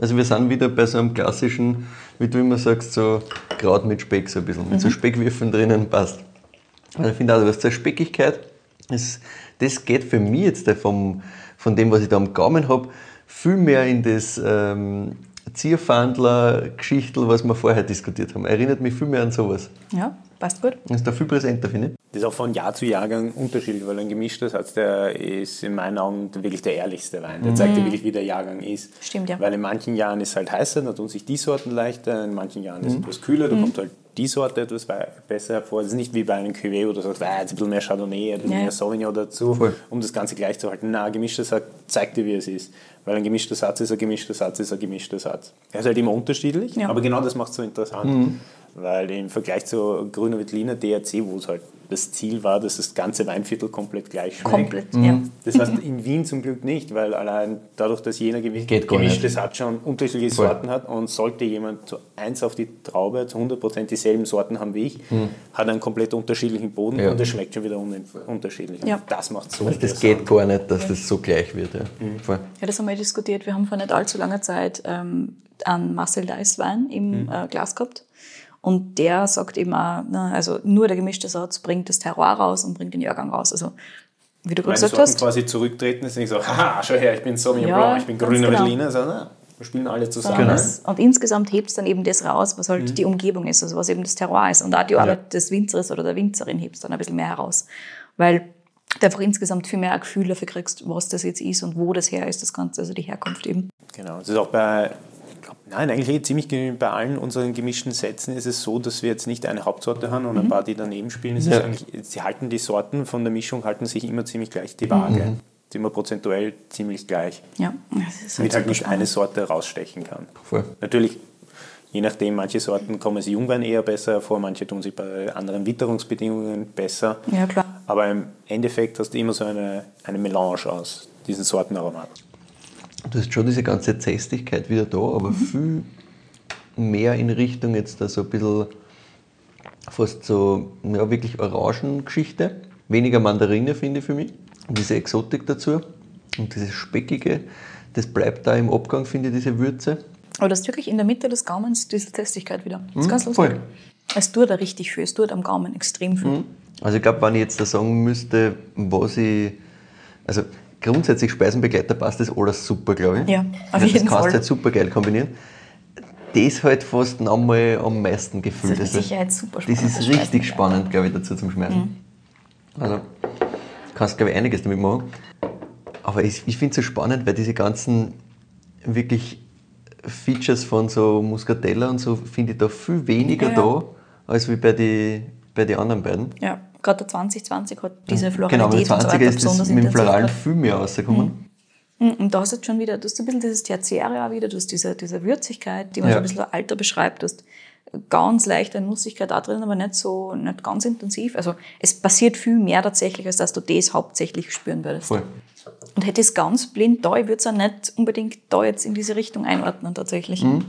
B: Also wir sind wieder bei so einem klassischen, wie du immer sagst, so Kraut mit Speck so ein bisschen.
C: Mhm.
B: Mit so Speckwürfeln drinnen passt. Also ich finde auch, so eine Speckigkeit, das, das geht für mich jetzt vom, von dem, was ich da am Gaumen habe, viel mehr in das ähm, Zierfandler-Geschichtel, was wir vorher diskutiert haben. Erinnert mich viel mehr an sowas.
C: Ja, passt gut.
B: Das ist da viel präsenter, finde ich.
D: Das ist auch von Jahr zu Jahrgang unterschiedlich, weil ein gemischter Satz, der ist in meinen Augen wirklich der ehrlichste Wein. Der zeigt dir wirklich, wie der Jahrgang ist.
C: Stimmt, ja.
D: Weil in manchen Jahren ist es halt heißer, da tun sich die Sorten leichter, in manchen Jahren ist es etwas kühler, da kommt halt die Sorte etwas besser hervor. Das ist nicht wie bei einem Cuvée, wo du sagst, ah, jetzt ein bisschen mehr Chardonnay, ein bisschen
C: Ja.
D: mehr Sauvignon dazu,
B: Voll.
D: um das Ganze gleich zu halten. Nein, ein gemischter Satz zeigt dir, wie es ist. Weil ein gemischter Satz ist ein gemischter Satz ist ein gemischter Satz. Er ist halt immer unterschiedlich,
C: Ja.
D: aber genau das macht es so interessant. Weil im Vergleich zu Grüner Veltliner DRC, wo es halt das Ziel war, dass das ganze Weinviertel komplett gleich schmeckt.
C: Komplett, ja.
D: Das heißt in Wien zum Glück nicht, weil allein dadurch, dass jener gemi
B: Geht gar
D: gemischte
B: nicht.
D: Satz schon unterschiedliche
B: Voll.
D: Sorten hat und sollte jemand zu eins auf die Traube zu 100% dieselben Sorten haben wie ich, hat er einen komplett unterschiedlichen Boden.
B: Ja.
D: und es schmeckt schon wieder un unterschiedlich.
C: Ja.
D: Das macht so
B: Also das geht gar nicht, dass das so gleich wird. Ja. Voll.
C: Ja, das haben wir diskutiert. Wir haben vor nicht allzu langer Zeit ähm, einen Marcel Deiss Wein im äh, Glas gehabt. Und der sagt eben auch, na, also nur der gemischte Satz bringt das Terroir raus und bringt den Jahrgang raus. Also, wie du gerade gesagt
D: Sorten
C: hast,
D: quasi zurücktreten, ist nicht so, haha, schau her, ich bin Sauvignon
C: Ja,
D: Blanc, ich bin grüner
C: genau.
D: Veltliner, sondern na, wir spielen alle zusammen.
B: Genau.
C: das, und insgesamt hebt es dann eben das raus, was halt die Umgebung ist, also was eben das Terroir ist. Und auch die Arbeit des Winzers oder der Winzerin hebt es dann ein bisschen mehr heraus. Weil du einfach insgesamt viel mehr ein Gefühl dafür kriegst, was das jetzt ist und wo das her ist, das Ganze, also die Herkunft eben.
D: Genau, das ist auch bei, nein, eigentlich ziemlich ge- bei allen unseren gemischten Sätzen ist es so, dass wir jetzt nicht eine Hauptsorte haben und
C: Mhm.
D: ein paar, die daneben spielen. Es ist
B: Ja.
D: eigentlich, sie halten die Sorten von der Mischung halten sich immer ziemlich gleich die Waage.
B: Mhm.
D: Ist immer prozentuell ziemlich gleich,
C: Ja, das ist
D: damit halt nicht
C: spannend.
D: eine Sorte rausstechen kann.
B: Voll.
D: Natürlich, je nachdem, manche Sorten kommen sie Jungwein eher besser hervor, manche tun sie bei anderen Witterungsbedingungen besser.
C: Ja, klar.
D: Aber im Endeffekt hast du immer so eine, eine Melange aus diesen Sortenaromaten.
B: Du hast schon diese ganze Zästigkeit wieder da, aber viel mehr in Richtung jetzt da so ein bisschen fast so, ja, wirklich Orangengeschichte. Weniger Mandarine, finde ich für mich. Und diese Exotik dazu. Und dieses Speckige, das bleibt da im Abgang, finde ich, diese Würze.
C: Aber das ist wirklich in der Mitte des Gaumens diese Festigkeit wieder. Das ist ganz lustig.
B: voll.
C: Es tut da richtig viel. Es tut am Gaumen extrem viel.
B: Also ich glaube, wenn ich jetzt da sagen müsste, was ich, also grundsätzlich Speisenbegleiter passt das alles super, glaube ich.
C: Ja, auf jeden
B: Das kannst
C: Fall.
B: du halt super geil kombinieren. Das halt fast noch mal am meisten gefühlt.
C: Das ist mit Sicherheit super
B: Das
C: spannend,
B: ist
C: das
B: richtig
C: Speisenbegleiter.
B: spannend, glaube ich, dazu zum Schmeißen. Also kannst, glaube ich, einiges damit machen. Aber ich, ich finde es so spannend, weil diese ganzen wirklich Features von so Muscatella und so finde ich da viel weniger
C: Ja, ja.
B: da, als wie bei den bei die anderen beiden.
C: Ja, gerade der 2020 hat diese
B: Genau,
C: Floralität und so
B: 20er
C: weiter
B: ist das mit dem Floralen viel mehr rausgekommen.
C: Mhm, Und da hast du jetzt schon wieder, du hast ein bisschen dieses Tertiäre auch wieder, du hast diese, diese Würzigkeit, die man
B: Ja.
C: schon ein bisschen Alter beschreibt, du hast ganz leichte Nussigkeit da drin, aber nicht so, nicht ganz intensiv. Also es passiert viel mehr tatsächlich, als dass du das hauptsächlich spüren würdest.
B: Voll.
C: Und hätte es ganz blind da, ich würde es auch nicht unbedingt da jetzt in diese Richtung einordnen tatsächlich. Weil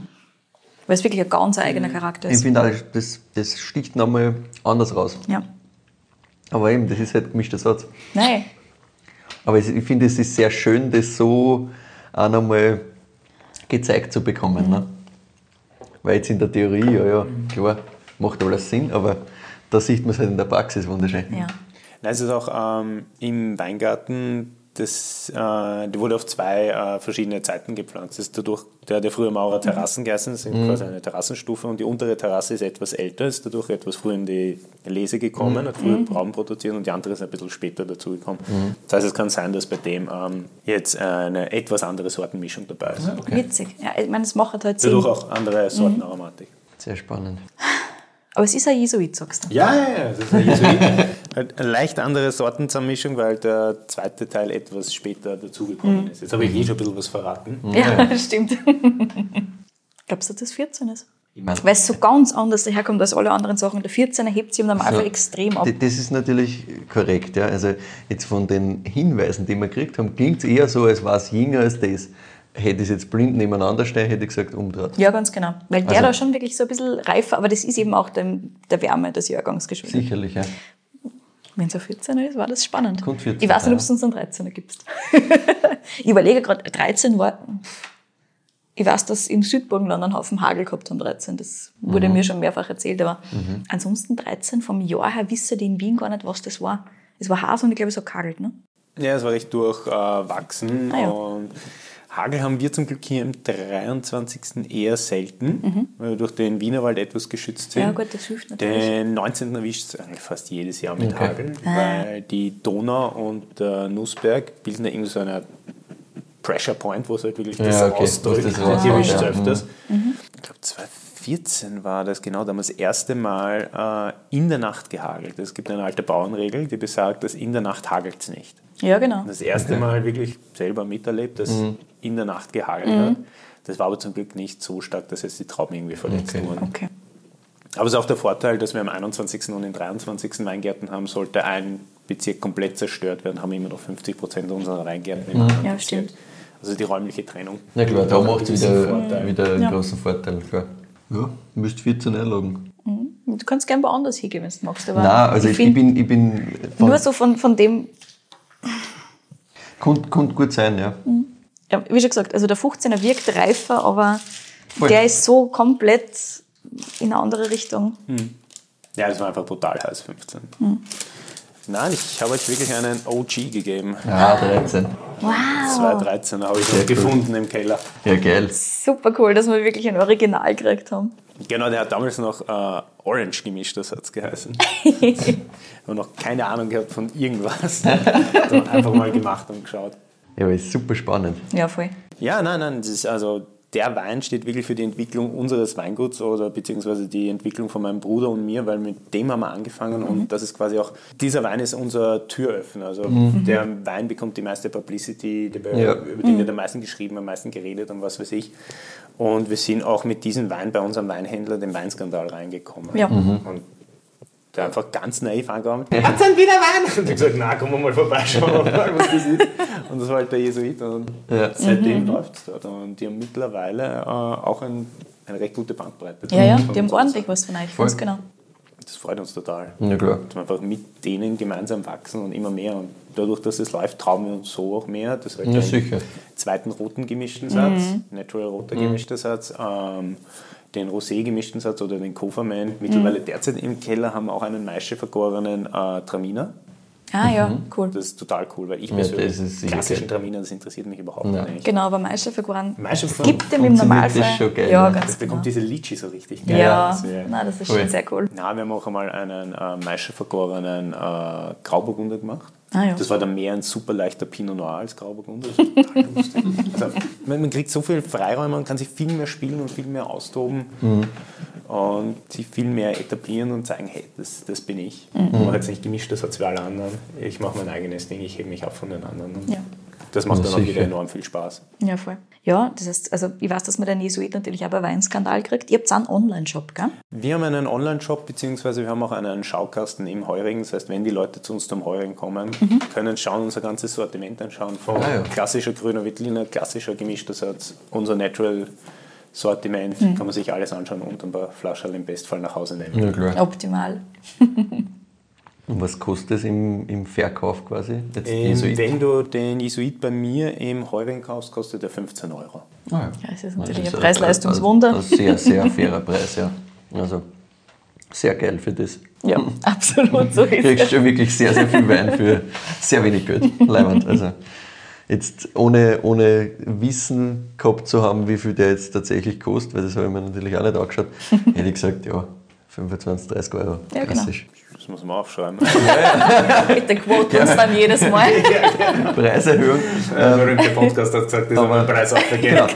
C: es wirklich ein ganz eigener Charakter
B: Ich
C: ist.
B: finde auch, das, das sticht nochmal anders raus.
C: Ja.
B: Aber eben, das ist halt gemischter Satz.
C: Nein,
B: Aber ich finde, es ist sehr schön, das so auch nochmal gezeigt zu bekommen. Ne? Weil jetzt in der Theorie, ja, ja, klar, macht alles Sinn, aber da sieht man es halt in der Praxis wunderschön.
C: ja.
D: Nein, es ist auch ähm, im Weingarten, das, äh, die wurde auf zwei äh, verschiedene Zeiten gepflanzt. Das ist dadurch, der hat ja früher Maurer Terrassen geheißen, das sind quasi eine Terrassenstufe und die untere Terrasse ist etwas älter, ist dadurch etwas früher in die Lese gekommen, hat früher Braun produziert und die andere ist ein bisschen später dazugekommen. Das heißt, es kann sein, dass bei dem ähm, jetzt eine etwas andere Sortenmischung dabei ist.
C: Witzig. Ja, ich meine, es macht halt Sinn.
D: Dadurch auch andere Sortenaromatik.
B: Sehr spannend.
C: Aber es ist ein Jesuit, sagst du.
D: Ja, ja, ja. Das ist ein Jesuit. Eine leicht andere Sortenzusammenmischung, weil der zweite Teil etwas später dazugekommen ist. Jetzt habe ich eh schon ein bisschen was verraten.
C: Ja, stimmt. Glaubst du, dass das 14 ist?
B: Ich mein,
C: Weil es so ganz anders daherkommt als alle anderen Sachen. Der 14er hebt sich im Normalfall
B: So.
C: extrem ab.
B: das ist natürlich korrekt. Ja. Also jetzt von den Hinweisen, die wir gekriegt haben, klingt es eher so, als war es jünger als das. Hätte ich es jetzt blind nebeneinander stehen, hätte ich gesagt, umdreht.
C: Ja, ganz genau. Weil der
B: Also-
C: da schon wirklich so ein bisschen reifer, aber das ist eben auch dem, der Wärme des Jahrgangs geschuldet.
B: Sicherlich, ja.
C: Wenn es ein 14er ist, war das spannend.
B: Kommt 14er,
C: ich weiß nicht, ob du uns einen 13er gibst. ich überlege gerade, 13 war. Ich weiß, dass im Südburgenland einen Haufen Hagel gehabt haben, 13. Das wurde
B: Mhm.
C: mir schon mehrfach erzählt. Aber ansonsten 13 vom Jahr her wissen die in Wien gar nicht, was das war. Es war Has und ich glaube, es hat kagelt, ne?
D: Ja, es war recht durchwachsen.
C: Ah, ja.
D: und Hagel haben wir zum Glück hier im 23. eher selten, weil wir durch den Wienerwald etwas geschützt sind.
C: Ja, gut, das hilft natürlich.
D: Den 19. erwischt es eigentlich fast jedes Jahr mit
B: Okay.
D: Hagel,
C: Ah.
D: weil die Donau und der Nussberg bilden ja irgendwie so eine Pressure Point, wo es halt wirklich das
B: Ja, okay,
D: ausdrückt.
B: das
D: Die
B: rausdrückt,
D: erwischt es öfters.
C: Mhm.
D: Ich glaube, 2014 war das genau damals das erste Mal äh, in der Nacht gehagelt. Es gibt eine alte Bauernregel, die besagt, dass in der Nacht hagelt es nicht.
C: Ja, genau.
D: Das erste Mal wirklich selber miterlebt, dass in der Nacht gehagelt hat. Das war aber zum Glück nicht so stark, dass jetzt die Trauben irgendwie verletzt
B: Okay.
D: wurden.
C: Okay.
D: Aber es ist auch der Vorteil, dass wir am 21. und den 23. Weingärten haben. Sollte ein Bezirk komplett zerstört werden, haben wir immer noch 50 Prozent unserer Weingärten im anderen
C: Ja, stimmt.
D: Also die räumliche Trennung.
B: Ja klar, da macht es wieder,
D: Vorteil.
B: wieder einen
C: Ja.
B: großen Vorteil. Klar. Ja, müsst 14 einloggen.
C: Du kannst gerne woanders hingehen, wenn du magst. Aber
B: Nein, also ich, ich, bin, ich bin
C: nur so von, von dem,
B: Könnte gut sein, ja.
C: ja, wie schon gesagt, also der 15er wirkt reifer, aber
B: Voll.
C: der ist so komplett in eine andere Richtung.
D: Ja, das war einfach brutal heiß, 15. Nein, ich habe euch wirklich einen OG gegeben.
B: Ja, 13.
C: Wow.
D: 2013 habe ich
B: Sehr
D: ihn gefunden im Keller.
B: Ja, geil.
C: Super cool, dass wir wirklich ein Original gekriegt haben.
D: Genau, der hat damals noch äh, Orange gemischt, das hat es geheißen. Ich habe noch keine Ahnung gehabt von irgendwas. Dann einfach mal gemacht und geschaut.
B: Ja, aber ist super spannend.
C: Ja, voll.
D: Ja, nein, nein, das ist also der Wein steht wirklich für die Entwicklung unseres Weinguts oder beziehungsweise die Entwicklung von meinem Bruder und mir, weil mit dem haben wir angefangen und das ist quasi auch, dieser Wein ist unser Türöffner. Also der Wein bekommt die meiste Publicity, der,
B: Ja.
D: über den wird am meisten geschrieben, am meisten geredet und was weiß ich. Und wir sind auch mit diesem Wein bei unserem Weinhändler, dem Weinskandal, reingekommen.
C: Ja.
D: Und der einfach ganz naiv angekommen. Hat dann wieder Wein? Und ich gesagt, na, komm mal vorbeischauen, was das ist. Und das war halt der Jesuit. Und
B: Ja.
D: seitdem läuft es dort. Und die haben mittlerweile äh, auch ein, eine recht gute Bandbreite.
C: Ja, ja, die haben ordentlich was von euch, ganz genau.
D: Das freut uns total.
B: Ja, klar.
D: Dass wir einfach mit denen gemeinsam wachsen und immer mehr. Und dadurch, dass es läuft, trauen wir uns so auch mehr. Das war
B: Ja, sicher.
D: zweiten roten gemischten Satz, Natural roter gemischter Satz, ähm, den Rosé gemischten Satz oder den Kofferman. Mittlerweile derzeit im Keller haben wir auch einen Maische vergorenen äh, Traminer.
C: Ah ja, cool.
D: Das ist total cool, weil ich
B: Ja,
D: persönlich
B: sicher
D: klassischen
B: geil.
D: Traminer, das interessiert mich überhaupt
B: Ja.
D: nicht.
C: Genau, aber Meistervergoren
D: Maischevergoren
C: gibt dem im Normalfall.
B: das schon geil,
C: ja,
B: ne?
C: ganz
D: Das
C: genau.
D: bekommt diese Litchi so richtig.
C: Ja,
D: Das
C: nein, das ist
B: Cool.
C: schon sehr cool.
D: Na, wir haben auch einmal einen äh, Maische vergorenen äh, Grauburgunder gemacht.
C: Ah, ja.
D: Das war dann mehr ein super leichter Pinot Noir als Grauburgunder. Das ist total lustig. Also, man, man kriegt so viel Freiräume und kann sich viel mehr spielen und viel mehr austoben und sich viel mehr etablieren und sagen, hey, das, das bin ich. Ich mache jetzt nicht gemischt, das hat wie alle anderen. Ich mache mein eigenes Ding, ich hebe mich ab von den anderen. Und
C: Ja.
D: Das macht
B: Ja,
D: dann auch
B: sicher.
D: wieder enorm viel Spaß.
C: Ja, voll. Ja, das heißt, also ich weiß, dass man den Jesuit natürlich auch bei Weinskandal kriegt. Ihr habt einen Online-Shop, gell?
D: Wir haben einen Online-Shop, beziehungsweise wir haben auch einen Schaukasten im Heurigen. Das heißt, wenn die Leute zu uns zum Heurigen kommen, können schauen, unser ganzes Sortiment anschauen. Von
B: Ah, ja.
D: klassischer grüner Veltliner, klassischer gemischter Satz, unser Natural Sortiment, kann man sich alles anschauen und ein paar Flaschen im Bestfall nach Hause nehmen.
B: Ja, klar.
C: Optimal.
B: Und was kostet es im, im Verkauf quasi? Jetzt
D: Ähm, wenn du den Jesuit bei mir im Heurigen kaufst, kostet er 15 Euro.
B: Ah, ja.
C: Ja, es ist
B: Das
C: natürlich ein Preis-Leistungswunder.
B: Ein, ein sehr, sehr fairer Preis, ja. Also sehr geil für das.
C: Ja, absolut, so
B: Du
C: ist
B: kriegst
C: es.
B: schon wirklich sehr, sehr viel Wein für sehr wenig Geld. Leibend. Also jetzt ohne, ohne Wissen gehabt zu haben, wie viel der jetzt tatsächlich kostet, weil das habe ich mir natürlich auch nicht angeschaut, hätte ich gesagt, ja, 25, 30 Euro.
C: Ja, genau.
B: Klassisch.
D: Das muss man aufschreiben.
C: Bitte quote uns dann jedes Mal.
B: Preiserhöhung.
D: Der berühmte Podcast hat gesagt, das
B: Aber-
D: soll Preis aufgehen.
B: Genau.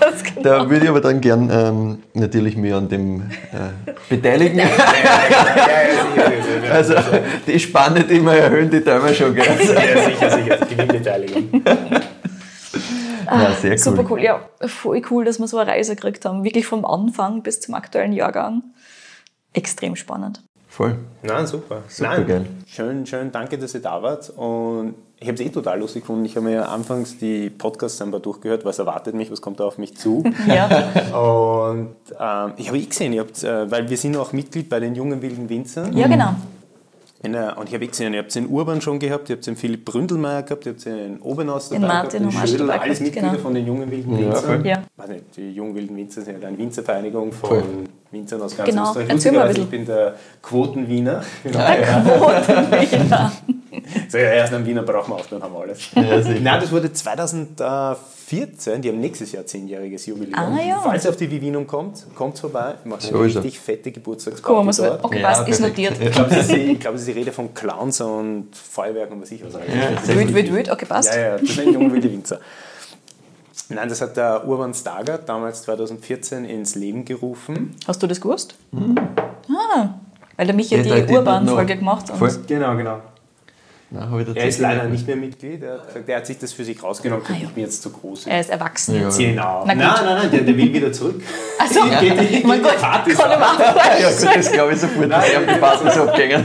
B: Da würde ich aber dann gern ähm, natürlich mich an dem äh, beteiligen. Also die Spanne, die wir erhöhen, die teilen wir schon gerne.
D: Ja, sicher, sicher. Gewinnbeteiligung.
B: Ja, sehr cool.
C: Super cool. Ja, voll cool, dass wir so eine Reise gekriegt haben. Wirklich vom Anfang bis zum aktuellen Jahrgang. Extrem spannend.
B: Voll.
D: Nein, super.
B: Super
D: Nein,
B: geil.
D: Schön, schön, danke, dass ihr da wart. Und ich habe es eh total lustig gefunden. Ich habe mir ja anfangs die Podcasts ein paar durchgehört, was erwartet mich, was kommt da auf mich zu.
C: Ja,
D: Und ähm, ich habe eh gesehen, ihr habt, äh, weil wir sind auch Mitglied bei den jungen wilden Winzern.
C: ja genau.
D: In der, und ich habe eh gesehen, ihr habt den Urban schon gehabt, ihr habt den Philipp Bründelmeier gehabt, ihr habt den Obernaus
C: Den
D: dabei
C: Martin
D: gehabt,
C: Homasch
D: Schödel,
C: dabei
D: alles Mitglieder
C: genau.
D: von den jungen wilden
B: Ja,
D: Winzern.
C: Ja.
D: Nicht, die jungen wilden Winzer sind ja eine Winzervereinigung von
B: Voll.
D: Winzern aus ganz
C: Genau.
D: Österreich.
C: Erzähl mal ein bisschen.
D: Ich bin der Quotenwiener. Genau.
C: Der Quotenwiener.
D: so, ja, erst einen Wiener brauchen wir auch, dann haben wir alles.
B: Ja.
D: Nein, das wurde 2014, die haben nächstes Jahr zehnjähriges Jubiläum.
C: Ah, ja.
D: Falls ihr auf die Vivinum kommt, kommt vorbei, wir machen
B: So
D: eine richtig fette
C: Guck mal,
D: Geburtstagsparty
C: was
D: dort.
C: Okay,
B: Ja,
C: passt, ist notiert.
D: Ich glaube, es, ist die- ich glaube, es ist die Rede von Clowns und Feuerwerk und was ich was. alles.
C: Wild, wild, wild. Okay, passt.
D: Ja, ja, das sind junge wilde Winzer. Nein, das hat der Urban Stager damals 2014 ins Leben gerufen.
C: Hast du das gewusst? Ah, weil der Michi
B: Ja,
C: die Urban-Folge gemacht hat.
D: Genau, genau.
B: Nein,
D: Er ist leider
B: nicht.
D: mehr Mitglied. Er hat gesagt, er hat sich das für sich rausgenommen.
C: Ah, ja.
D: Ich bin jetzt zu groß.
C: Er ist erwachsen
B: Ja.
C: jetzt.
D: Genau.
C: Na
D: Nein, nein, nein, der, der will wieder zurück.
C: Also,
D: Geht nicht,
C: mein
D: geht
C: Gott,
D: Partys
C: kann
D: machen.
B: Ja, gut, das glaube ich sofort. Ich habe die Partys abgängen.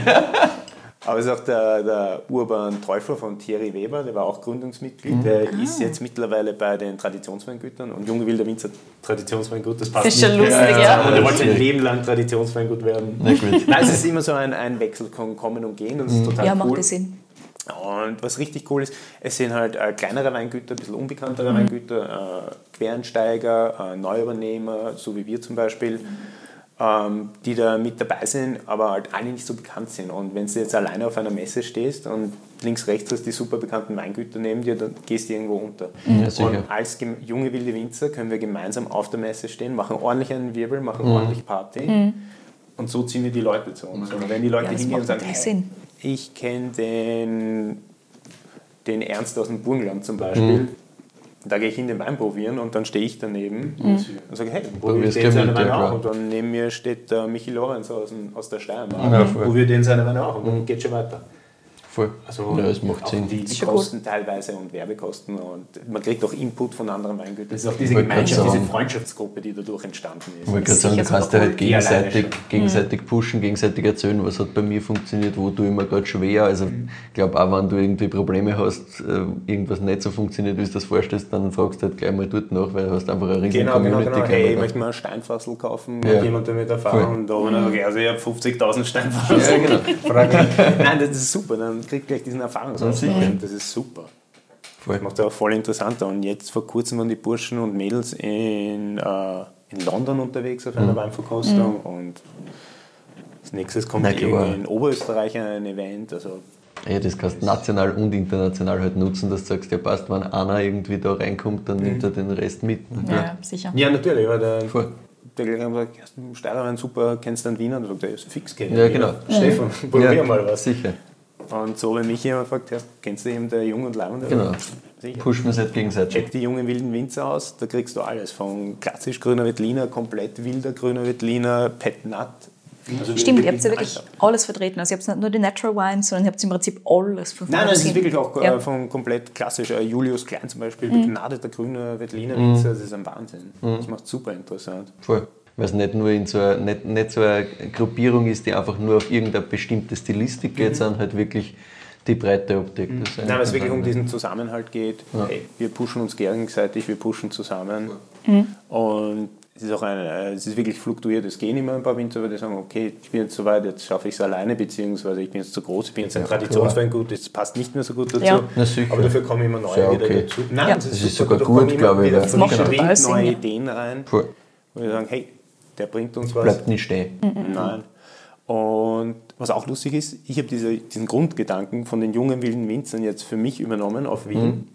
D: Aber es ist auch der, der Urban Teufel von Thierry Weber, der war auch Gründungsmitglied. Der
C: Ah.
D: ist jetzt mittlerweile bei den Traditionsweingütern und Junge Wilder Winzer Traditionsweingut, das passt
C: Das ist schon
D: nicht.
C: lustig, ja.
D: Und er wollte sein Leben lang Traditionsweingut werden.
B: Na gut.
D: Nein, es ist immer so ein, ein Wechsel, kann kommen und gehen und das ist total
C: Ja,
D: cool.
C: macht das Sinn.
D: Und was richtig cool ist, es sind halt äh, kleinere Weingüter, ein bisschen unbekanntere
C: Mhm.
D: Weingüter, äh, Quereinsteiger, äh, Neuübernehmer, so wie wir zum Beispiel, ähm, die da mit dabei sind, aber halt alle nicht so bekannt sind. Und wenn du jetzt alleine auf einer Messe stehst und links, rechts hast die super bekannten Weingüter neben dir, dann gehst du irgendwo unter.
B: Ja, sicher.
D: und als junge wilde Winzer können wir gemeinsam auf der Messe stehen, machen ordentlich einen Wirbel, machen
B: Mhm.
D: ordentlich Party. Und so ziehen wir die Leute zu uns. Und wenn die Leute
C: Ja,
D: hingehen und sagen, hey,
C: Sinn.
D: ich kenne den, den Ernst aus dem Burgenland zum Beispiel. Da gehe ich hin den Wein probieren und dann stehe ich daneben und sage, hey, probier den seine Weine auch. Und dann neben mir steht der Michi Lorenz aus, dem- aus der Steiermark.
B: Ja,
D: probier den seine Weine auch und dann geht schon weiter.
B: Voll.
D: Also
B: ja, es macht
D: auch
B: Sinn.
D: Die, die. Kosten teilweise und Werbekosten und man kriegt auch Input von anderen Weingütern. Das ist auch diese Gemeinschaft, diese. Freundschaftsgruppe, die dadurch entstanden ist.
B: Ich wollte gerade sagen, du kannst dir halt
D: cool.
B: Gegenseitig, gegenseitig pushen, gegenseitig erzählen, was hat bei mir funktioniert, wo tue ich mir gerade schwer. Also ich glaube auch, wenn du irgendwie Probleme hast, äh, irgendwas nicht so funktioniert, wie du das vorstellst, dann fragst du halt gleich mal dort nach, weil du hast einfach eine riesige
D: Genau, genau,
B: Community.
D: genau.
B: kann
D: Hey, ich
B: da-
D: möchte mal einen Steinfassel kaufen,
B: Ja.
D: jemand damit Erfahrung.
B: Voll.
D: Und da habe ich gesagt, also ich habe 50.000 Steinfassel.
B: Ja, genau.
D: Nein, das ist super, dann kriegt gleich diesen Erfahrungsaustausch. Das ist super.
B: Voll.
D: Das macht ja auch voll interessanter. Und jetzt vor kurzem waren die Burschen und Mädels in, äh, in London unterwegs auf
B: Mhm.
D: einer Weinverkostung. Und als nächstes kommt
B: Na,
D: in Oberösterreich ein Event. Also
B: Ja, das kannst du national und international halt nutzen, dass du sagst, ja passt, wenn einer irgendwie da reinkommt, dann nimmt er den Rest mit. Na klar.
C: Ja, sicher.
D: ja, natürlich. Weil der,
B: Voll.
D: der gleich hat gesagt, hast du Steirerwein super, kennst du einen Wiener? Und dann sagt er, ja, ist fix kennen.
B: Ja, genau.
D: Stefan, probier mal was.
B: Sicher.
D: Und so, wenn mich jemand fragt, ja, kennst du eben der Jung und Leibende?
B: Genau.
D: Sicher.
B: Pushen wir es halt gegenseitig.
D: Check die jungen wilden Winzer aus, da kriegst du alles. Von klassisch grüner Veltliner, komplett wilder grüner Veltliner, Pet Nut. Also
C: Stimmt, ihr habt ja wirklich alles vertreten. Also ihr habt nicht nur die Natural Wines, sondern ihr habt im Prinzip alles von
D: Nein, nein, es ist wirklich auch äh,
C: Ja. Mhm.
D: von komplett klassisch. Äh, Julius Klein zum Beispiel, begnadeter grüner Veltliner Winzer, das ist ein Wahnsinn. Das macht super interessant.
B: Voll. Weil es nicht nur in so eine, nicht, nicht so eine Gruppierung ist, die einfach nur auf irgendeine bestimmte Stilistik geht, sondern halt wirklich die breite Optik. Ist
D: Nein, weil es wirklich um diesen Zusammenhalt geht. Hey, wir pushen uns gegenseitig, wir pushen zusammen.
C: Mhm.
D: Und es ist auch ein, äh, es ist wirklich fluktuiert. Es gehen immer ein paar Winzer, die sagen, okay, ich bin jetzt so weit, jetzt schaffe ich es alleine, beziehungsweise ich bin jetzt zu groß, ich bin jetzt ein Traditionsweingut, das passt nicht mehr so gut dazu.
C: Ja.
B: Na.
D: Aber dafür kommen immer neue wieder
B: okay.
D: dazu. Nein,
C: Ja.
D: das ist,
B: Das ist sogar
D: da kommen
B: gut,
D: immer
B: glaube ich,
D: Wieder
B: weil-
D: frisch
C: macht
D: Wind,
C: total Sinn,
D: neue
C: ja.
D: Ideen rein.
B: Voll.
D: Wo wir sagen, hey, der bringt uns was.
B: Bleibt nicht stehen.
D: Nein. Und was auch lustig ist, ich habe diese, diesen Grundgedanken von den jungen wilden Winzern jetzt für mich übernommen auf Wien.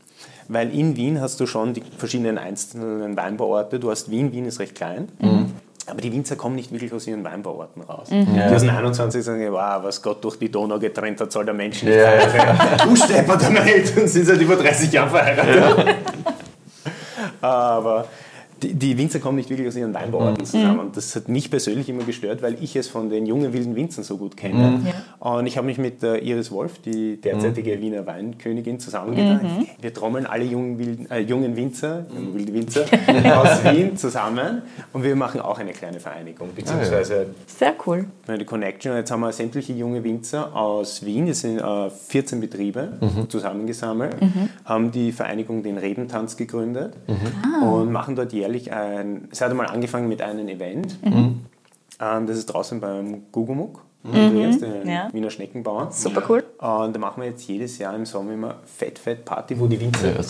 D: Weil in Wien hast du schon die verschiedenen einzelnen Weinbauorte. Du hast Wien, Wien ist recht klein. Aber die Winzer kommen nicht wirklich aus ihren Weinbauorten raus. Die aus den 21 sagen, wow, was Gott durch die Donau getrennt hat, soll der Mensch nicht
B: Ja, ja.
D: feiern. Du Stepper, deine Eltern sind seit über 30 Jahren verheiratet. Aber die, die Winzer kommen nicht wirklich aus ihren Weinbauorten zusammen. Und das hat mich persönlich immer gestört, weil ich es von den jungen wilden Winzern so gut kenne. Und ich habe mich mit äh, Iris Wolf, die derzeitige Wiener Weinkönigin, zusammengetan. Wir trommeln alle jungen, wilden, äh, jungen Winzer, jungen wilde Winzer aus Wien zusammen. Und wir machen auch eine kleine Vereinigung, beziehungsweise
C: Sehr cool.
D: die Connection. Jetzt haben wir sämtliche junge Winzer aus Wien, es sind äh, 14 Betriebe zusammengesammelt, haben die Vereinigung den Rebentanz gegründet und machen dort jährlich ein, es hat einmal angefangen mit einem Event, ähm, das ist draußen beim Gugumuk, Andreas, den
C: Ja.
D: Wiener Schneckenbauern.
C: Super cool.
D: Und da machen wir jetzt jedes Jahr im Sommer immer Fett, Fett Party, wo die Winzer
B: Ja,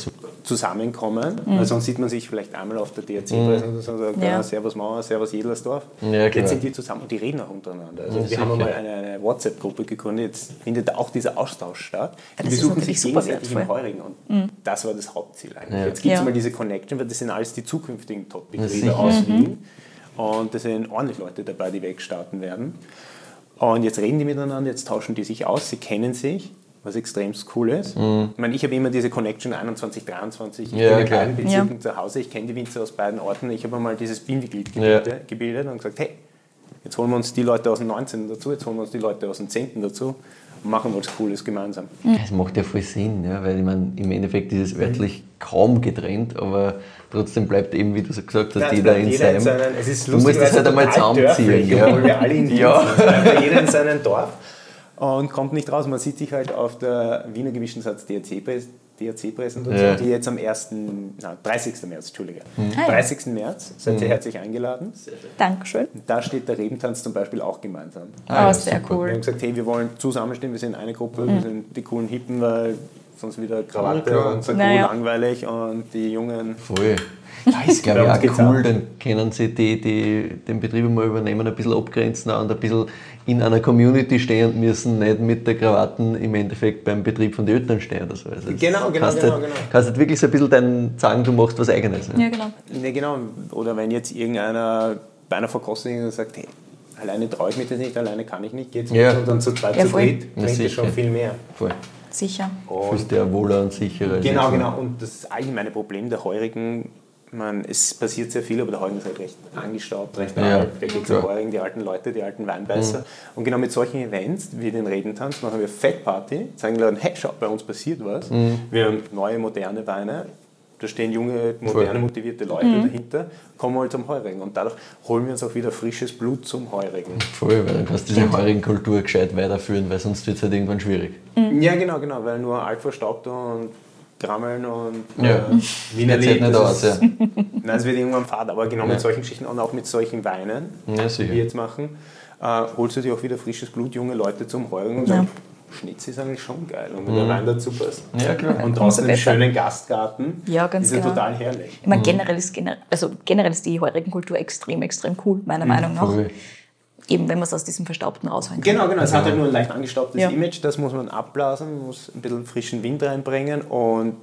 D: zusammenkommen. Weil sonst sieht man sich vielleicht einmal auf der DRC-Preise und sagt,
C: Ja.
D: ja. Servus Mauer, Servus Jedlersdorf.
B: Ja,
D: jetzt sind die zusammen und die reden auch untereinander. Also
B: Ja,
D: wir haben
B: sicher.
D: einmal eine, eine WhatsApp-Gruppe gegründet, jetzt findet auch dieser Austausch statt.
C: Ja,
D: die besuchen sich gegenseitig im
C: wertvoll.
D: Heurigen und das war das Hauptziel eigentlich.
B: Ja.
D: Jetzt gibt es
C: Ja.
D: mal diese Connection, weil das sind alles die zukünftigen. Top-Betriebe aus Wien. Und da sind ordentlich Leute dabei, die wegstarten werden. Und jetzt reden die miteinander, jetzt tauschen die sich aus, sie kennen sich, was extrem cool ist. Ich meine, ich habe immer diese Connection 21, 23, ich
B: Mhm. Ja,
D: bin in kleinen Bezirken zu Hause, ich kenne die Winzer aus beiden Orten. Ich habe mal dieses Bindeglied
B: Ja.
D: gebildet, gebildet und gesagt, hey, jetzt holen wir uns die Leute aus dem 19. dazu, jetzt holen wir uns die Leute aus dem 10. dazu machen was Cooles gemeinsam.
B: Es macht ja voll Sinn, ja, weil ich meine, im Endeffekt ist es örtlich kaum getrennt, aber trotzdem bleibt eben, wie du so gesagt hast,
D: es
B: jeder in
D: jeder
B: seinem.
D: es ist
B: du musst das halt einmal zusammenziehen. Ja.
D: Obwohl wir alle in Wien
B: Ja.
D: sind. Jeder in seinem Dorf und kommt nicht raus. Man sieht sich halt auf der Wiener gemischten Satz DRC-Präs- DRC-Präsentation,
B: Ja.
D: die jetzt am 1., na, 30. März, Entschuldige.
C: Ja.
D: 30. März, seid ihr herzlich eingeladen.
C: Dankeschön.
D: Und da steht der Rebentanz zum Beispiel auch gemeinsam.
B: Ah,
C: oh,
B: ja,
C: sehr
B: super.
D: Wir
C: cool.
D: haben gesagt, hey, wir wollen zusammenstehen, wir sind eine Gruppe,
C: Mhm.
D: wir sind die coolen Hippen, weil sonst wieder Krawatte
B: Ja,
D: und so
C: Naja.
D: langweilig und die Jungen.
B: Voll.
D: Ja,
B: Das glaube ich auch cool, dann können sie die, die den Betrieb mal übernehmen, ein bisschen abgrenzen und ein bisschen in einer Community stehen und müssen nicht mit der Krawatten im Endeffekt beim Betrieb von den Eltern stehen oder so. Also
D: Genau, genau,
B: kannst
D: genau,
B: halt,
D: genau.
B: Kannst halt wirklich so ein bisschen dein, sagen, du machst was Eigenes.
C: Ja, genau.
D: Ne, genau. Oder wenn jetzt irgendeiner bei einer Verkostung sagt, hey, alleine traue ich mich das nicht, alleine kann ich nicht, geht's
B: Ja.
D: mit und dann zu zweit,
C: Ja,
D: zu dritt,
B: Ja,
D: bringt das
B: sicher.
D: schon viel mehr.
B: Voll.
C: Sicher.
B: Fühlst dich ja wohler und sicherer. als
D: Genau, genau. Und das allgemeine Problem der Heurigen, man, es passiert sehr viel, aber der Heurigen ist halt recht angestaubt, recht
B: Ja,
D: alt. Geht um Heurigen, die alten Leute, die alten Weinbeißer. Und genau mit solchen Events wie den Redentanz machen wir Fettparty, zeigen den Leuten, hey, schaut, bei uns passiert was. Wir haben neue, moderne Weine. Da stehen junge, moderne, motivierte Leute dahinter, kommen halt zum Heurigen. Und dadurch holen wir uns auch wieder frisches Blut zum Heurigen.
B: Voll, weil dann kannst du diese heurigen Kultur gescheit weiterführen, weil sonst wird es halt irgendwann schwierig.
D: Ja, genau, genau, weil nur alt verstaubt und Grammeln und
B: Ja.
D: äh, Wiener
B: Geht's
D: Lied,
B: nicht
D: das
B: aus,
D: ist-
B: ja.
D: Nein, es wird irgendwann fad, aber genau
B: Ja.
D: mit solchen Geschichten und auch mit solchen Weinen,
B: Ja,
D: die wir jetzt machen, äh, holst du dir auch wieder frisches Blut, junge Leute zum Heulen und
C: Ja.
D: sagst, Schnitz ist eigentlich schon geil und wenn der Wein dazu passt.
B: Ja, klar.
D: Und draußen im schönen Gastgarten
C: Ja, ganz
D: ist ja
C: genau.
D: total herrlich.
C: Ich meine, generell ist, gener also generell ist die heurigen Kultur extrem, extrem cool, meiner Meinung nach.
B: Voll.
C: Eben, wenn man es aus diesem Verstaubten rausholen kann.
D: Genau, genau. Es hat halt nur ein leicht angestaubtes
C: Ja.
D: Image, das muss man abblasen, muss ein bisschen frischen Wind reinbringen und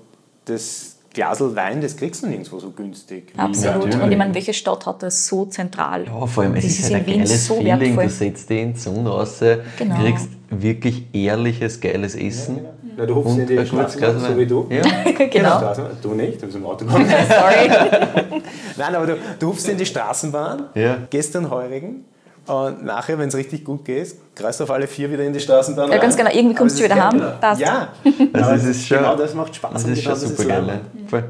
D: das Glasel Wein, das kriegst du nirgendwo so günstig.
C: Absolut.
B: natürlich.
C: Und ich meine, welche Stadt hat das so zentral?
B: Ja, vor allem, es
C: Das
B: ist,
C: ist
B: halt
C: in
B: ein
C: Wien
B: geiles
C: so
B: Feeling.
C: wertvoll.
B: Du setzt dich in die Sonne raus,
C: Genau.
B: kriegst wirklich ehrliches, geiles Essen.
D: Na, du
B: Und
D: in die so wie du.
B: Ja.
C: Genau.
D: Du nicht, du bist im Auto gekommen.
C: Sorry.
D: Nein, aber du, du hupfst in die Straßenbahn,
B: Ja.
D: gehst dann Heurigen und nachher, wenn es richtig gut geht, kreist du auf alle vier wieder in die Straßenbahn
C: Ja,
D: rein.
C: ganz genau. Irgendwie kommst du wieder heim. Passt.
D: Ja,
B: Also es ist schon,
D: genau das macht Spaß.
B: Das
D: und
B: ist
D: genau
B: schon
D: das ist
B: super geil. Ne?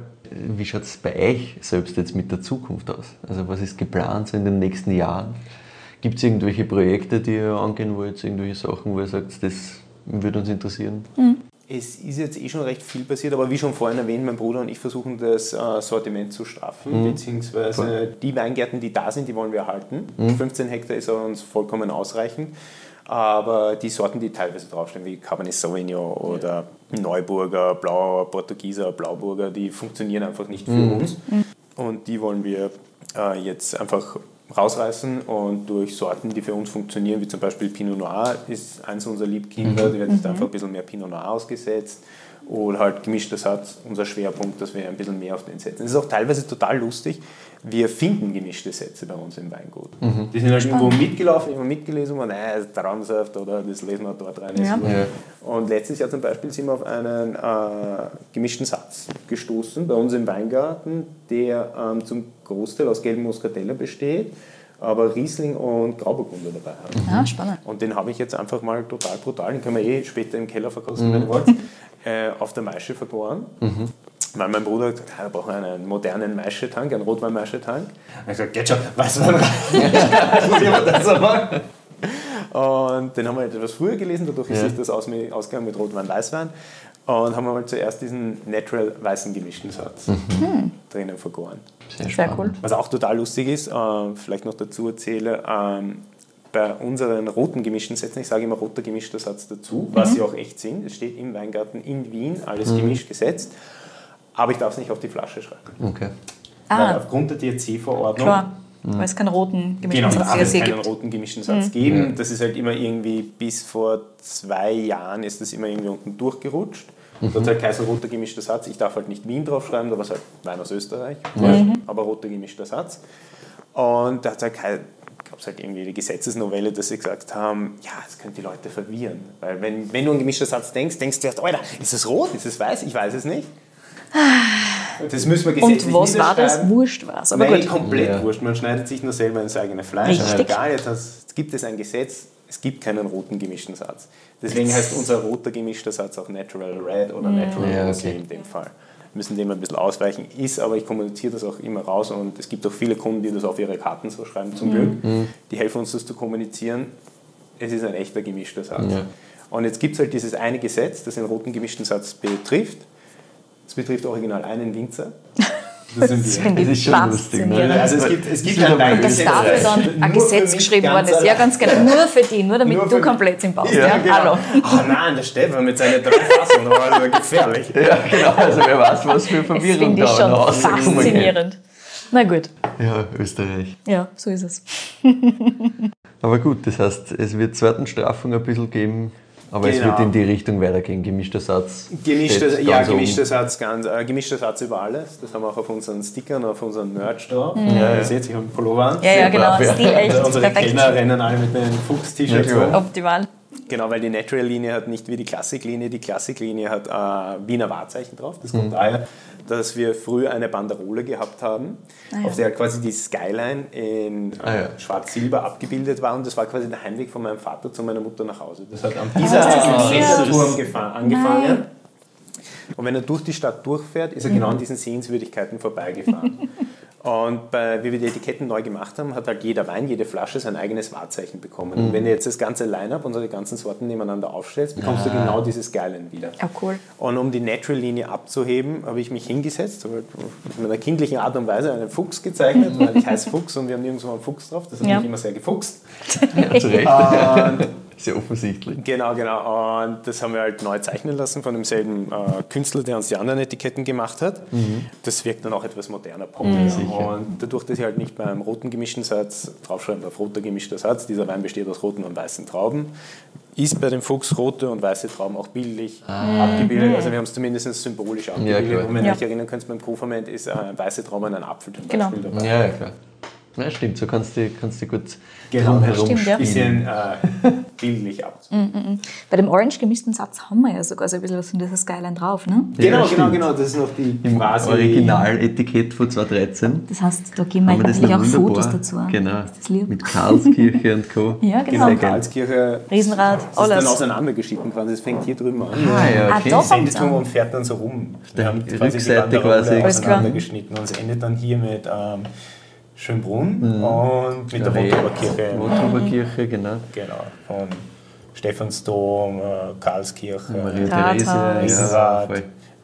B: Wie schaut es bei euch selbst jetzt mit der Zukunft aus? Also was ist geplant so in den nächsten Jahren? Gibt es irgendwelche Projekte, die ihr angehen wollt, irgendwelche Sachen, wo ihr sagt, das würde uns interessieren?
D: Es ist jetzt eh schon recht viel passiert, aber wie schon vorhin erwähnt, mein Bruder und ich versuchen das äh, Sortiment zu straffen, beziehungsweise die Weingärten, die da sind, die wollen wir erhalten. 15 Hektar ist uns vollkommen ausreichend. Aber die Sorten, die teilweise draufstehen, wie Cabernet Sauvignon oder Neuburger, Blauer, Portugieser, Blauburger, die funktionieren einfach nicht für uns. Und die wollen wir äh, jetzt einfach rausreißen und durch Sorten, die für uns funktionieren, wie zum Beispiel Pinot Noir, ist eins unserer Liebkinder, die wird jetzt einfach ein bisschen mehr Pinot Noir ausgesetzt. Oder halt gemischter Satz, unser Schwerpunkt, dass wir ein bisschen mehr auf den setzen. Es ist auch teilweise total lustig. Wir finden gemischte Sätze bei uns im Weingut. Die sind halt irgendwo mitgelaufen, immer mitgelesen worden, äh, das ist Traumsaft oder das lesen wir dort rein.
C: Ja.
B: Ja.
D: Und letztes Jahr zum Beispiel sind wir auf einen äh, gemischten Satz gestoßen bei uns im Weingarten, der ähm, zum Großteil aus gelben Muscatella besteht, aber Riesling und Grauburgunder dabei hat.
C: Ah, spannend.
D: Und den habe ich jetzt einfach mal total brutal, den können wir eh später im Keller verkosten,
B: Mhm.
D: wenn ihr wollt, äh, auf der Maische vergoren. Weil mein Bruder hat gesagt, "Ah, wir brauchen einen modernen Maischetank, einen Rotwein-Maischetank. Ich habe gesagt, geht schon, Weißwein rein. Probieren wir das einmal. Und den haben wir etwas früher gelesen, dadurch ist
B: Ja.
D: sich das aus, ausgegangen mit Rotwein, Weißwein. Und haben wir mal zuerst diesen natural weißen gemischten Satz drinnen vergoren.
B: Sehr,
C: Sehr cool.
D: Was auch total lustig ist, äh, vielleicht noch dazu erzähle, ähm, bei unseren roten gemischten Sätzen, ich sage immer roter gemischter Satz dazu, was sie auch echt sind. Es steht im Weingarten in Wien, alles gemischt gesetzt, aber ich darf es nicht auf die Flasche schreiben.
B: Okay.
D: Weil
C: Ah,
D: aufgrund der DRC-Verordnung
C: klar. Weil es keinen roten
D: Genau,
C: gemischten
D: da
C: Satz
D: es keinen
C: gibt.
D: roten gemischten Satz geben. Das ist halt immer irgendwie, bis vor zwei Jahren ist das immer irgendwie unten durchgerutscht.
C: Mhm.
D: Dort halt heißt roter gemischter Satz. Ich darf halt nicht Wien draufschreiben, da war es halt Wein aus Österreich,
C: Mhm.
D: aber roter gemischter Satz. Und da hat halt kein, gab es halt irgendwie die Gesetzesnovelle, dass sie gesagt haben, ja, das könnte die Leute verwirren. Weil wenn, wenn du an gemischter Satz denkst, denkst du erst, Alter, ist es rot, ist es weiß? Ich weiß es nicht. Das müssen wir gesetzlich
C: Und was war das? Wurscht war es. Aber
D: Nein,
C: gut.
D: komplett
B: Ja.
D: wurscht. Man schneidet sich nur selber ins eigene Fleisch.
C: Richtig.
D: Aber egal, jetzt hast- gibt es ein Gesetz, es gibt keinen roten gemischten Satz. Deswegen heißt unser roter gemischter Satz auch Natural Red oder Natural
B: Ja, okay.
D: in dem Fall. Wir müssen dem ein bisschen ausweichen. Ist, aber ich kommuniziere das auch immer raus und es gibt auch viele Kunden, die das auf ihre Karten so schreiben, zum Glück. Die helfen uns, das zu kommunizieren. Es ist ein echter gemischter Satz.
B: Ja.
D: Und jetzt gibt es halt dieses eine Gesetz, das den roten gemischten Satz betrifft. Das betrifft original einen Winzer. Das sind
C: Das finde
B: Das ist
C: ich
B: schon lustig, ne?
C: faszinierend.
D: Also es gibt, es gibt
B: Das ist
D: ein
C: Dass
D: Weingesetz.
C: dafür dann ein
D: Nur für
C: Gesetz geschrieben worden ist. Ja, ganz genau. Nur für die, nur damit
D: Nur
C: du komplett im Bauch
D: Ja,
C: ja,
D: genau.
C: Hallo.
D: Oh nein, der Stefan mit seinen drei Fassen, das ist gefährlich.
B: Ja, genau. Also wer weiß, was für
C: Das
B: Verwirrung
C: finde ich
B: da
C: schon
B: noch
C: faszinierend. Na gut,
B: Ja, Österreich.
C: ja, so ist es.
B: Aber gut, das heißt, es wird zweiten Strafung ein bisschen geben, aber es
D: Genau.
B: wird in die Richtung weitergehen. Gemischter Satz.
D: Gemischter, ja, gemischter Satz, ganz, äh, gemischter Satz über alles. Das haben wir auch auf unseren Stickern, auf unseren Merch drauf.
B: Ja,
D: Ihr seht, ich habe einen Pullover an.
C: Ja, ja, genau.
B: brav, ja.
C: Stil echt.
D: Unsere
C: Perfekt.
D: Kellner rennen alle mit den Fuchs-T-Shirts
B: Ja.
C: Optimal.
D: Genau, weil die Natural-Linie hat nicht wie die Klassik-Linie. Die Klassik-Linie hat äh, Wiener Wahrzeichen drauf. Das
B: Mhm.
D: kommt daher, dass wir früher eine Banderole gehabt haben, auf der quasi die Skyline in äh,
B: Ah, ja.
D: schwarz-silber abgebildet war. Und das war quasi der Heimweg von meinem Vater zu meiner Mutter nach Hause. Das hat an dieser Senderturm gefa- angefangen. Und wenn er durch die Stadt durchfährt, ist er genau an diesen Sehenswürdigkeiten vorbeigefahren. Und bei, wie wir die Etiketten neu gemacht haben, hat halt jeder Wein, jede Flasche sein eigenes Wahrzeichen bekommen. Und wenn du jetzt das ganze Line-Up, unsere ganzen Sorten nebeneinander aufstellst, bekommst du genau dieses Skyline wieder.
C: Ja, cool.
D: Und um die Natural-Linie abzuheben, habe ich mich hingesetzt, habe mit einer kindlichen Art und Weise einen Fuchs gezeichnet, weil ich heiße Fuchs und wir haben nirgendwo einen Fuchs drauf. Das hat
C: Ja.
D: mich immer sehr gefuchst.
B: Ja, zu Recht.
D: Und
B: Ist ja offensichtlich.
D: Genau, genau. Und das haben wir halt neu zeichnen lassen von demselben äh, Künstler, der uns die anderen Etiketten gemacht hat. Das wirkt dann auch etwas moderner, poppiger. Und dadurch, dass ich halt nicht beim roten gemischten Satz draufschreibe, auf roter gemischter Satz, dieser Wein besteht aus roten und weißen Trauben, ist bei dem Fuchs rote und weiße Trauben auch bildlich abgebildet. Also wir haben es zumindest symbolisch abgebildet.
B: klar.
D: und wenn
C: Ja.
D: ihr euch erinnern könnt, beim Co-Ferment ist äh, weiße Trauben ein Apfel zum
C: Genau.
D: Beispiel dabei.
B: Ja, ja, klar. Ja, stimmt, so kannst du kannst du gut
D: Genau,
B: drumherum
C: stimmt, ja.
D: Bisschen äh, bildlich ab.
C: Bei dem orange gemischten Satz haben wir ja sogar so ein bisschen was von dieser Skyline drauf, ne?
D: Genau, genau,
B: stimmt.
D: genau. Das ist noch die
B: Im
D: quasi
B: Originaletikett von 2013.
C: Das heißt, da geben wir natürlich auch
B: wunderbar.
C: Fotos dazu.
B: Genau.
C: Ist das lieb?
B: Mit Karlskirche und Co.
C: Ja, genau.
D: Genau,
B: Sehr geil.
D: Karlskirche.
C: Riesenrad,
D: Das ist dann
C: alles.
D: auseinandergeschnitten quasi. Das fängt hier drüben an.
B: Ah, ja,
C: Ah,
B: okay.
C: doch.
D: Sendeturm und fährt dann so rum. Wir haben
B: Die
D: quasi
B: Rückseite
D: die
B: quasi.
C: Alles klar.
D: auseinandergeschnitten und es endet dann hier mit ähm, Schönbrunn und mit der
B: Hey,
D: Wotoberkirche.
B: Wotoberkirche, genau.
D: Genau, von Stephansdom, äh, Karlskirche,
B: Maria
C: Rathaus.
B: Therese, ja.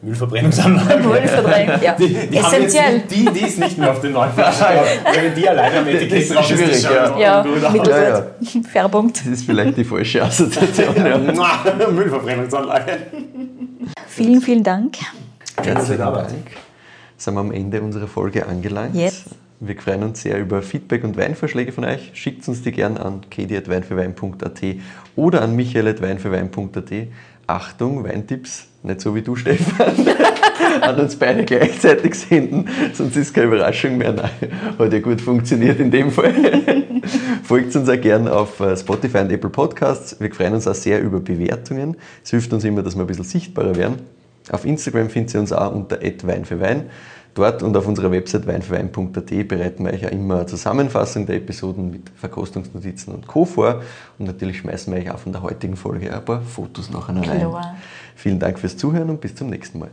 D: Müllverbrennungsanlage.
C: Wohlverdrängt, ja.
D: Die, die
C: Essentiell.
D: jetzt die, die ist nicht mehr auf den neuen Flaschen. Wenn die alleine am Etikett
B: ist
D: drauf ist, schaut
B: ja.
C: Ja. Mittelwert.
B: Ja, ja.
C: Fairpunkt.
B: Das ist vielleicht die falsche Assoziation. Ja.
D: Müllverbrennungsanlage.
C: Vielen, vielen Dank.
B: Herzlichen
D: Dank.
B: Dank. Sind wir am Ende unserer Folge angelangt.
C: Jetzt.
B: Wir freuen uns sehr über Feedback und Weinvorschläge von euch. Schickt uns die gern an kedi.weinfürwein.at oder an michael.weinfürwein.at. Achtung, Weintipps, nicht so wie du, Stefan, an uns beide gleichzeitig senden, sonst ist keine Überraschung mehr. Nein, hat ja gut funktioniert in dem Fall. Folgt uns auch gern auf äh, Spotify und Apple Podcasts. Wir freuen uns auch sehr über Bewertungen. Es hilft uns immer, dass wir ein bisschen sichtbarer werden. Auf Instagram findet ihr uns auch unter Wein für Wein. Dort und auf unserer Website weinfürwein.at bereiten wir euch ja immer eine Zusammenfassung der Episoden mit Verkostungsnotizen und Co. vor. Und natürlich schmeißen wir euch auch von der heutigen Folge ein paar Fotos nachher rein.
C: Klar.
B: Vielen Dank fürs Zuhören und bis zum nächsten Mal.